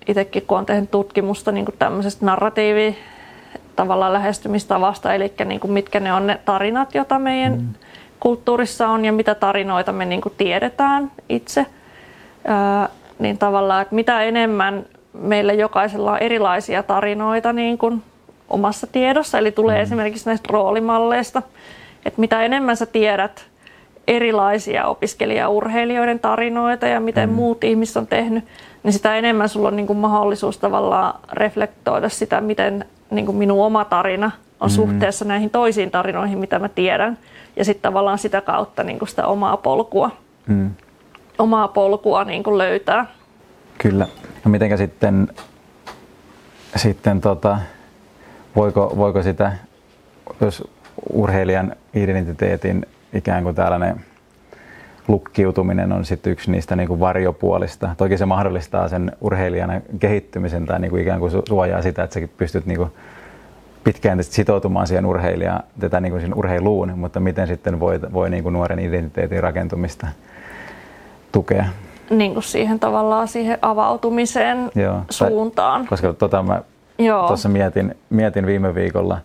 itsekin kun olen tehnyt tutkimusta niin tämmöisestä narratiivi tavallaan lähestymistavasta, eli niin kuin mitkä ne on ne tarinat, joita meidän mm. kulttuurissa on ja mitä tarinoita me niin kuin tiedetään itse, ää, niin tavallaan, että mitä enemmän meillä jokaisella on erilaisia tarinoita niin kuin omassa tiedossa, eli tulee mm. esimerkiksi näistä roolimalleista, että mitä enemmän sä tiedät erilaisia opiskelijaurheilijoiden tarinoita ja miten mm. muut ihmiset on tehnyt, niin sitä enemmän sulla on niin kuin mahdollisuus tavallaan reflektoida sitä, miten niin kuin minun oma tarina on mm. suhteessa näihin toisiin tarinoihin, mitä mä tiedän. Ja sitten tavallaan sitä kautta niin kuin sitä omaa polkua, mm. omaa polkua niin kuin löytää. Kyllä. No mitenkä sitten, sitten tota, voiko, voiko sitä, jos urheilijan identiteetin ikään kuin tällainen lukkiutuminen on sitten yksi niistä niin kuin varjopuolista. Toki se mahdollistaa sen urheilijana kehittymisen tai niin kuin ikään kuin suojaa sitä, että sä pystyt niin kuin pitkään sitoutumaan siihen urheilijaan, tätä niin kuin siihen urheiluun, mutta miten sitten voi, voi niin kuin nuoren identiteetin rakentumista tukea? Niin kuin siihen tavallaan siihen avautumiseen Joo, suuntaan. Tai, koska tota mä tuossa mietin, mietin viime viikolla,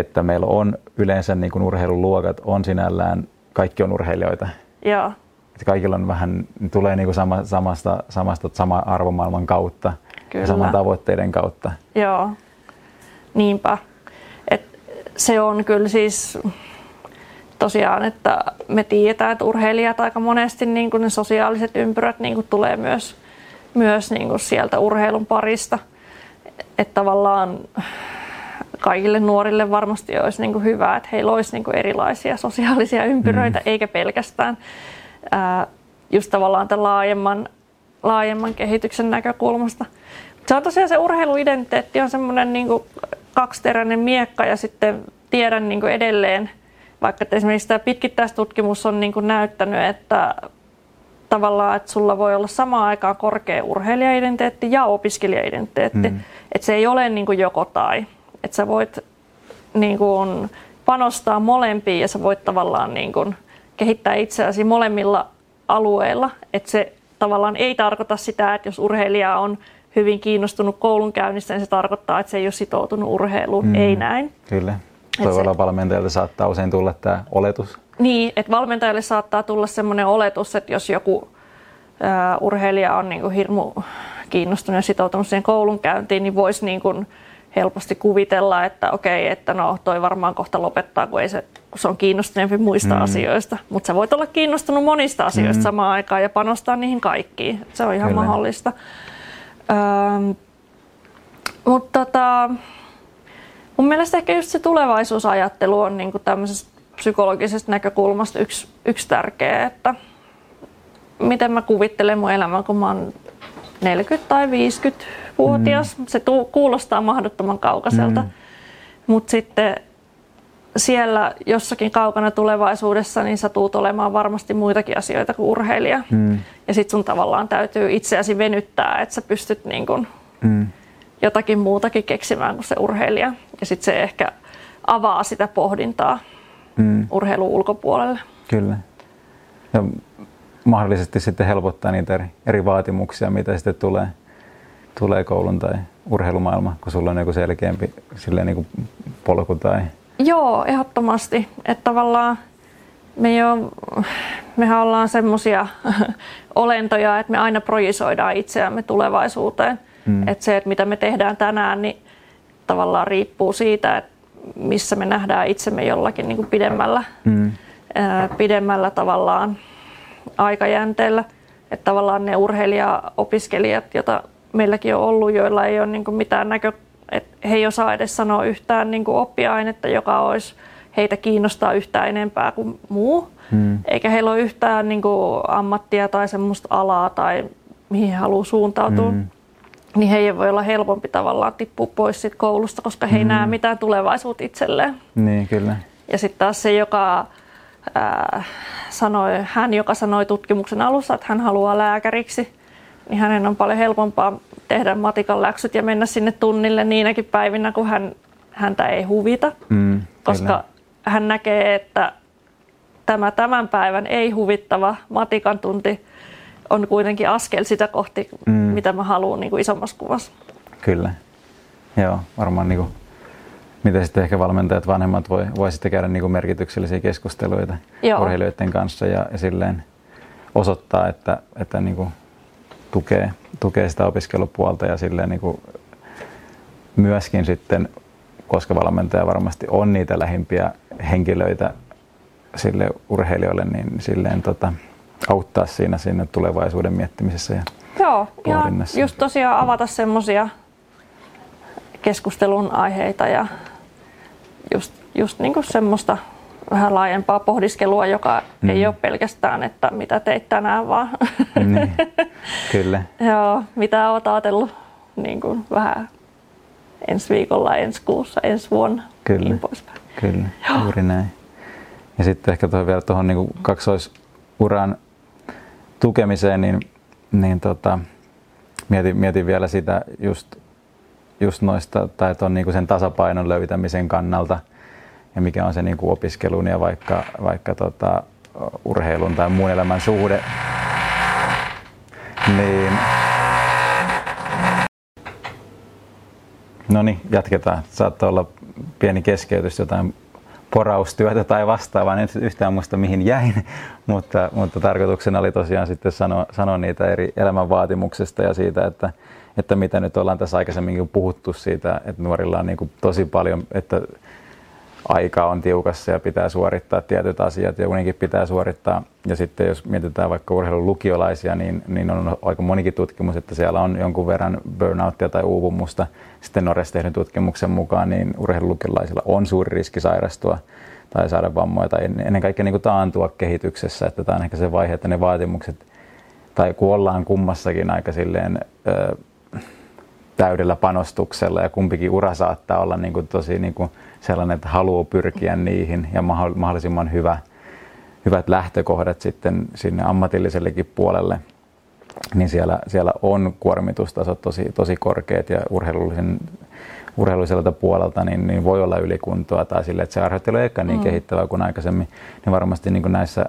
että meillä on yleensä niin kuin urheiluluokat on sinällään, kaikki on urheilijoita. Joo. Että kaikilla on vähän, tulee niin kuin sama, samasta, samasta sama arvomaailman kautta kyllä. ja saman tavoitteiden kautta. Joo, niinpä. Et se on kyllä siis tosiaan, että me tiedetään, että urheilijat aika monesti niin kuin ne sosiaaliset ympyrät niin kuin tulee myös, myös niin kuin sieltä urheilun parista. Että tavallaan kaikille nuorille varmasti olisi niin kuin hyvä, että heillä olisi niin kuin erilaisia sosiaalisia ympyröitä, mm. eikä pelkästään ää, just tavallaan tämän laajemman, laajemman kehityksen näkökulmasta. Se on tosiaan se urheiluidentiteetti on semmoinen niin kuin kaksiteräinen miekka ja sitten tiedän niin kuin edelleen, vaikka esimerkiksi tämä pitkittäistutkimus on niin kuin näyttänyt, että tavallaan, että sulla voi olla samaan aikaan korkea urheilijaidentiteetti ja opiskelijaidentiteetti. Mm. Että se ei ole niin kuin joko tai että sä voit niin kuin, panostaa molempiin ja sä voit tavallaan niin kuin, kehittää itseäsi molemmilla alueilla. Että se tavallaan ei tarkoita sitä, että jos urheilija on hyvin kiinnostunut koulunkäynnistä, niin se tarkoittaa, että se ei ole sitoutunut urheiluun. Mm, ei näin. Kyllä. Toivolla valmentajalta saattaa usein tulla tämä oletus. Niin, että valmentajalle saattaa tulla sellainen oletus, että jos joku ää, urheilija on niin kuin hirmu kiinnostunut ja sitoutunut siihen koulunkäyntiin, niin voisi niin kuin, helposti kuvitella, että okei, että no toi varmaan kohta lopettaa, kun, ei se, kun se on kiinnostuneempi muista mm. asioista. Mutta sä voit olla kiinnostunut monista asioista mm. samaan aikaan ja panostaa niihin kaikkiin. Se on ihan Kyllä. mahdollista. Ähm, mutta tota, mun mielestä ehkä just se tulevaisuusajattelu on niin tämmöisestä psykologisesta näkökulmasta yksi, yksi tärkeä, että miten mä kuvittelen mun elämää, kun mä oon 40 tai 50 vuotias. Mm. Se tuu, kuulostaa mahdottoman kaukaiselta. Mm. Mutta sitten siellä jossakin kaukana tulevaisuudessa, niin sä tuut olemaan varmasti muitakin asioita kuin urheilija. Mm. Ja sit sun tavallaan täytyy itseäsi venyttää, että sä pystyt niin kun mm. jotakin muutakin keksimään kuin se urheilija. Ja sitten se ehkä avaa sitä pohdintaa mm. urheilun ulkopuolelle. Kyllä. Ja mahdollisesti sitten helpottaa niitä eri, eri vaatimuksia, mitä sitten tulee tulee koulun tai urheilumaailma, kun sulla on joku selkeämpi silleen niin kuin polku tai... Joo, ehdottomasti. Että tavallaan me jo, mehän ollaan semmoisia [LAUGHS] olentoja, että me aina projisoidaan itseämme tulevaisuuteen. Mm. Että se, että mitä me tehdään tänään, niin tavallaan riippuu siitä, että missä me nähdään itsemme jollakin niin kuin pidemmällä, mm. ää, pidemmällä tavallaan aikajänteellä. Että tavallaan ne urheilija-opiskelijat, joita meilläkin on ollut, joilla ei ole niin kuin mitään näkö, että he ei osaa edes sanoa yhtään niin kuin oppiainetta, joka olisi heitä kiinnostaa yhtään enempää kuin muu. Hmm. Eikä heillä ole yhtään niin kuin ammattia tai semmoista alaa tai mihin he haluaa suuntautua. Hmm. niin heidän voi olla helpompi tavallaan tippua pois siitä koulusta, koska he ei mm. näe mitään tulevaisuutta itselleen. Niin, kyllä. Ja sitten taas se, joka ää, sanoi, hän, joka sanoi tutkimuksen alussa, että hän haluaa lääkäriksi, niin hänen on paljon helpompaa tehdä matikan läksyt ja mennä sinne tunnille niinäkin päivinä, kun hän, häntä ei huvita. Mm, koska kyllä. hän näkee, että tämä tämän päivän ei huvittava matikan tunti on kuitenkin askel sitä kohti, mm. mitä mä haluan niin kuin isommassa kuvassa. Kyllä. Joo, varmaan niin kuin, miten sitten ehkä valmentajat, vanhemmat voi, voi sitten käydä niin kuin merkityksellisiä keskusteluita Joo. urheilijoiden kanssa ja, ja silleen osoittaa, että, että niin kuin tukee, tukee sitä opiskelupuolta ja silleen niin kuin myöskin sitten, koska valmentaja varmasti on niitä lähimpiä henkilöitä sille urheilijoille, niin silleen tota, auttaa siinä, siinä tulevaisuuden miettimisessä ja Joo, ja just tosiaan avata semmoisia keskustelun aiheita ja just, just niin kuin semmoista vähän laajempaa pohdiskelua, joka mm. ei ole pelkästään, että mitä teit tänään, vaan niin, [LAUGHS] kyllä. Joo, mitä olet ajatellut niin kuin vähän ensi viikolla, ensi kuussa, ensi vuonna. Kyllä, niin poispäin. kyllä Joo. juuri näin. Ja sitten ehkä tuohon vielä tuohon niin kaksoisuran tukemiseen, niin, niin tota, mietin, mietin vielä sitä just, just noista, tai tuon niin sen tasapainon löytämisen kannalta, ja mikä on se niin kuin opiskelun ja vaikka, vaikka tota, urheilun tai muun elämän suhde, niin. No niin, jatketaan. Saattaa olla pieni keskeytys, jotain poraustyötä tai vastaavaa, en yhtään muista mihin jäin, [LAUGHS] mutta, mutta tarkoituksena oli tosiaan sitten sanoa, sanoa niitä eri elämän vaatimuksista ja siitä, että, että mitä nyt ollaan tässä aikaisemminkin puhuttu siitä, että nuorilla on niin kuin tosi paljon, että aika on tiukassa ja pitää suorittaa tietyt asiat ja unikin pitää suorittaa. Ja sitten jos mietitään vaikka urheilun lukiolaisia, niin, niin on aika monikin tutkimus, että siellä on jonkun verran burnouttia tai uupumusta. Sitten Norjassa tehdyn tutkimuksen mukaan niin urheilulukiolaisilla on suuri riski sairastua tai saada vammoja tai ennen kaikkea niin kuin taantua kehityksessä. Että tämä on ehkä se vaihe, että ne vaatimukset, tai kun ollaan kummassakin aika silleen, ö, täydellä panostuksella ja kumpikin ura saattaa olla niin kuin tosi niin kuin sellainen, että haluaa pyrkiä niihin ja mahdollisimman hyvä, hyvät lähtökohdat sitten sinne ammatillisellekin puolelle, niin siellä, siellä on kuormitustasot tosi, tosi korkeat ja urheilullisen urheilulliselta puolelta niin, niin voi olla ylikuntoa tai sille, että se harjoittelu ei ole niin mm. kehittävää kuin aikaisemmin, niin varmasti niin kuin näissä,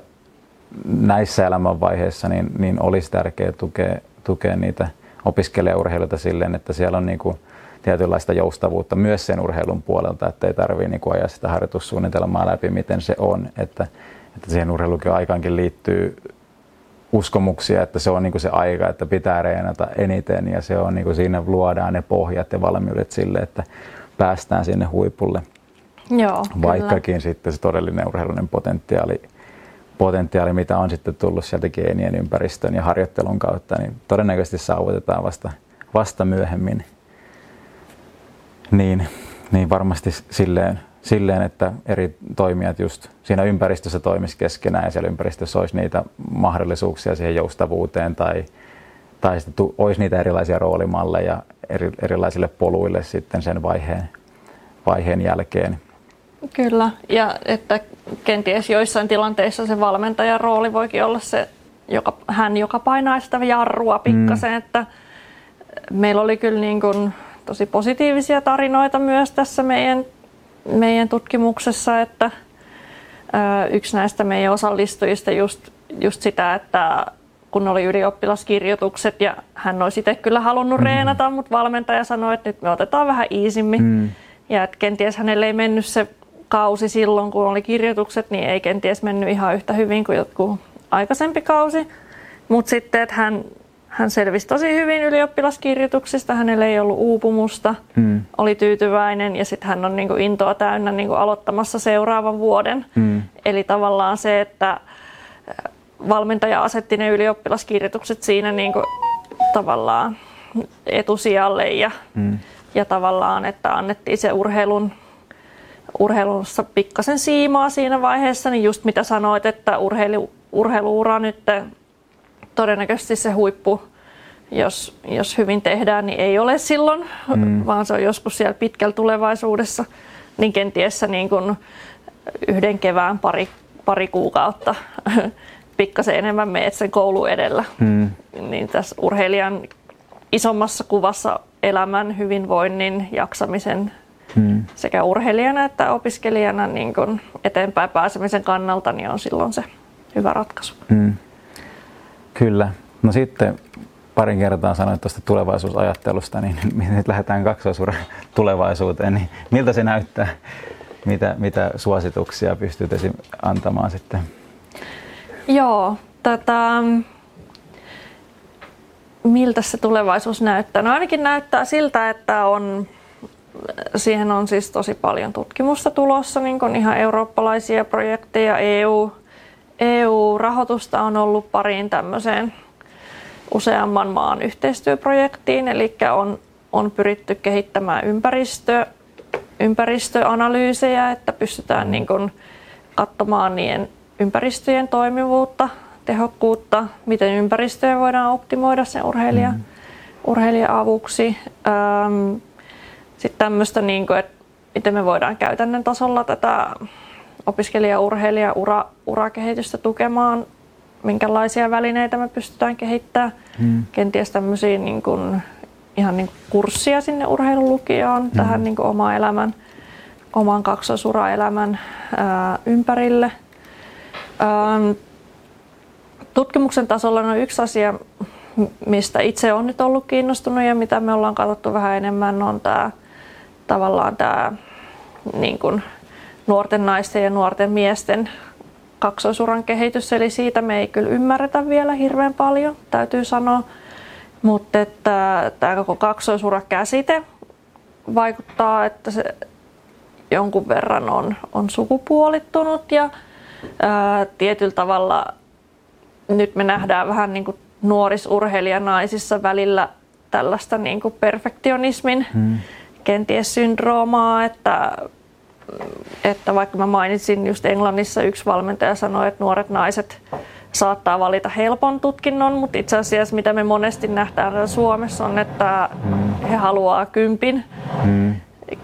näissä elämänvaiheissa niin, niin olisi tärkeää tukea, tukea niitä opiskelijaurheilijoita silleen, että siellä on niin kuin, tietynlaista joustavuutta myös sen urheilun puolelta, että ei tarvitse niin ajaa sitä harjoitussuunnitelmaa läpi, miten se on. Että, että siihen urheilukin aikaankin liittyy uskomuksia, että se on niin kuin se aika, että pitää reenata eniten ja se on niin kuin siinä luodaan ne pohjat ja valmiudet sille, että päästään sinne huipulle. Joo, Vaikkakin kyllä. sitten se todellinen urheilullinen potentiaali, potentiaali, mitä on sitten tullut sieltä geenien ympäristön ja harjoittelun kautta, niin todennäköisesti saavutetaan vasta, vasta myöhemmin niin, niin varmasti silleen, silleen, että eri toimijat just siinä ympäristössä toimisi keskenään ja siellä ympäristössä olisi niitä mahdollisuuksia siihen joustavuuteen tai, tai sitten olisi niitä erilaisia roolimalleja eri, erilaisille poluille sitten sen vaiheen, vaiheen jälkeen. Kyllä, ja että kenties joissain tilanteissa se valmentajan rooli voikin olla se, joka, hän, joka painaa sitä jarrua pikkasen, mm. että meillä oli kyllä niin kuin tosi positiivisia tarinoita myös tässä meidän, meidän tutkimuksessa, että yksi näistä meidän osallistujista just, just sitä, että kun oli ylioppilaskirjoitukset ja hän olisi itse kyllä halunnut mm. reenata, mutta valmentaja sanoi, että nyt me otetaan vähän iisimmin. Mm. Ja että kenties hänelle ei mennyt se kausi silloin, kun oli kirjoitukset, niin ei kenties mennyt ihan yhtä hyvin kuin jotkut aikaisempi kausi. Mutta sitten, että hän hän selvisi tosi hyvin ylioppilaskirjoituksista, hänellä ei ollut uupumusta, mm. oli tyytyväinen ja sitten hän on niinku intoa täynnä niinku aloittamassa seuraavan vuoden. Mm. Eli tavallaan se, että äh, valmentaja asetti ne ylioppilaskirjoitukset siinä niinku tavallaan etusijalle ja, mm. ja tavallaan, että annettiin se urheilun urheilussa pikkasen siimaa siinä vaiheessa, niin just mitä sanoit, että urheilu, urheiluura nyt todennäköisesti se huippu, jos, jos hyvin tehdään, niin ei ole silloin, mm. vaan se on joskus siellä pitkällä tulevaisuudessa, niin kenties niin kuin yhden kevään pari, pari kuukautta [LAUGHS] pikkasen enemmän meet sen koulu edellä. Mm. Niin tässä urheilijan isommassa kuvassa elämän, hyvinvoinnin, jaksamisen hmm. sekä urheilijana että opiskelijana niin kun eteenpäin pääsemisen kannalta niin on silloin se hyvä ratkaisu. Hmm. Kyllä. No sitten parin kertaa sanoit tuosta tulevaisuusajattelusta, niin [LAUGHS] nyt lähdetään kaksoisuuden [LAUGHS] tulevaisuuteen, niin miltä se näyttää? Mitä, mitä suosituksia pystyt antamaan sitten? Joo, tätä, miltä se tulevaisuus näyttää? No ainakin näyttää siltä, että on, siihen on siis tosi paljon tutkimusta tulossa, niin kuin ihan eurooppalaisia projekteja, EU, EU-rahoitusta on ollut pariin tämmöiseen useamman maan yhteistyöprojektiin, eli on, on pyritty kehittämään ympäristö, ympäristöanalyysejä, että pystytään niin kuin katsomaan niiden ympäristöjen toimivuutta tehokkuutta, miten ympäristöä voidaan optimoida sen urheilija, mm. urheilija avuksi. Ähm, Sitten tämmöistä, niin kuin, että miten me voidaan käytännön tasolla tätä opiskelija-urheilija ura, urakehitystä tukemaan, minkälaisia välineitä me pystytään kehittämään. Mm. Kenties tämmöisiä niin kuin, ihan niin kuin kurssia sinne urheilulukioon, mm. tähän niin kuin oma elämän, oman kaksoisuraelämän ää, ympärille. Ähm, tutkimuksen tasolla on yksi asia, mistä itse olen nyt ollut kiinnostunut ja mitä me ollaan katsottu vähän enemmän, on tämä tavallaan tämä niin kuin nuorten naisten ja nuorten miesten kaksoisuran kehitys. Eli siitä me ei kyllä ymmärretä vielä hirveän paljon, täytyy sanoa. Mutta että tämä koko kaksoisura-käsite vaikuttaa, että se jonkun verran on, on sukupuolittunut ja ää, tietyllä tavalla nyt me nähdään vähän niin kuin nuorisurheilijanaisissa välillä tällaista niin kuin perfektionismin hmm. kenties syndroomaa, että, että vaikka mä mainitsin just Englannissa yksi valmentaja sanoi, että nuoret naiset saattaa valita helpon tutkinnon, mutta itse asiassa mitä me monesti nähdään Suomessa on, että hmm. he haluaa kympin, hmm.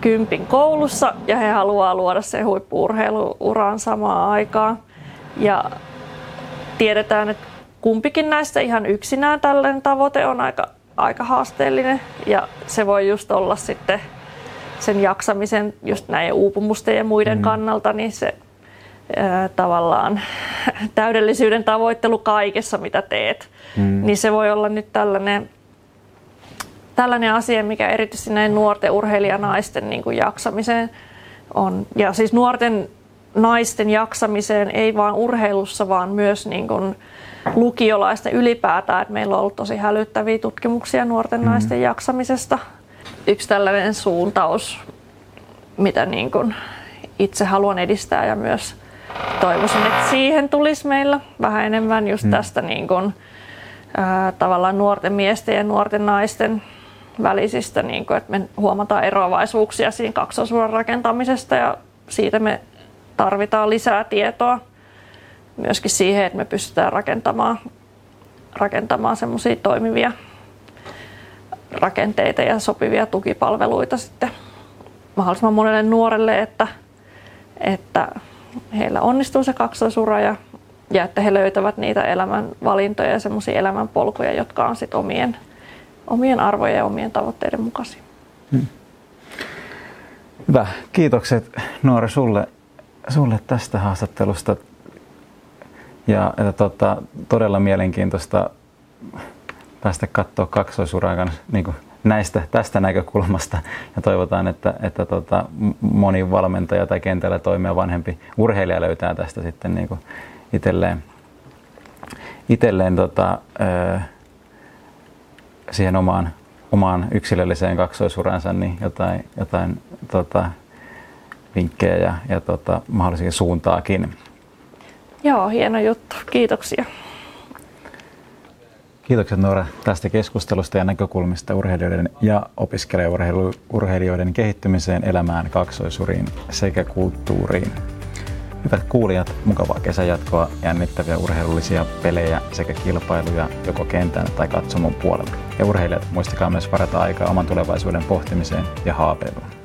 kympin koulussa ja he haluaa luoda se huippuurheiluuran samaan aikaan. Ja tiedetään, että kumpikin näistä ihan yksinään tällainen tavoite on aika, aika haasteellinen ja se voi just olla sitten sen jaksamisen just näiden uupumusten ja muiden mm. kannalta, niin se ää, tavallaan [LAUGHS] täydellisyyden tavoittelu kaikessa, mitä teet, mm. niin se voi olla nyt tällainen, tällainen asia, mikä erityisesti näin nuorten urheilijanaisten niin kuin jaksamiseen on. Ja siis nuorten naisten jaksamiseen, ei vain urheilussa, vaan myös niin kuin lukiolaisten ylipäätään. Että meillä on ollut tosi hälyttäviä tutkimuksia nuorten mm. naisten jaksamisesta. Yksi tällainen suuntaus, mitä niin kuin itse haluan edistää ja myös toivoisin, että siihen tulisi meillä vähän enemmän just mm. tästä niin kuin, ää, tavallaan nuorten miesten ja nuorten naisten välisistä, niin kuin, että me huomataan eroavaisuuksia siinä kaksosuoran rakentamisesta ja siitä me tarvitaan lisää tietoa myöskin siihen, että me pystytään rakentamaan, rakentamaan semmoisia toimivia rakenteita ja sopivia tukipalveluita sitten mahdollisimman monelle nuorelle, että, että heillä onnistuu se kaksoisura ja, ja että he löytävät niitä elämän valintoja ja semmoisia elämän polkuja, jotka on sitten omien, omien arvojen ja omien tavoitteiden mukaisia. Hmm. Hyvä. Kiitokset Noora sulle sulle tästä haastattelusta. Ja että, tota, todella mielenkiintoista päästä katsoa kaksoisurakan niin kuin näistä, tästä näkökulmasta. Ja toivotaan, että, että tota, moni valmentaja tai kentällä toimia vanhempi urheilija löytää tästä sitten niin kuin itselleen, itselleen tota, siihen omaan, omaan yksilölliseen kaksoisuransa niin jotain, jotain tota, vinkkejä ja, ja tota, mahdollisia suuntaakin. Joo, hieno juttu. Kiitoksia. Kiitokset Noora tästä keskustelusta ja näkökulmista urheilijoiden ja opiskelijaurheilijoiden kehittymiseen, elämään, kaksoisuriin sekä kulttuuriin. Hyvät kuulijat, mukavaa kesäjatkoa, jännittäviä urheilullisia pelejä sekä kilpailuja joko kentän tai katsomon puolella. Ja urheilijat, muistakaa myös varata aikaa oman tulevaisuuden pohtimiseen ja haapeiluun.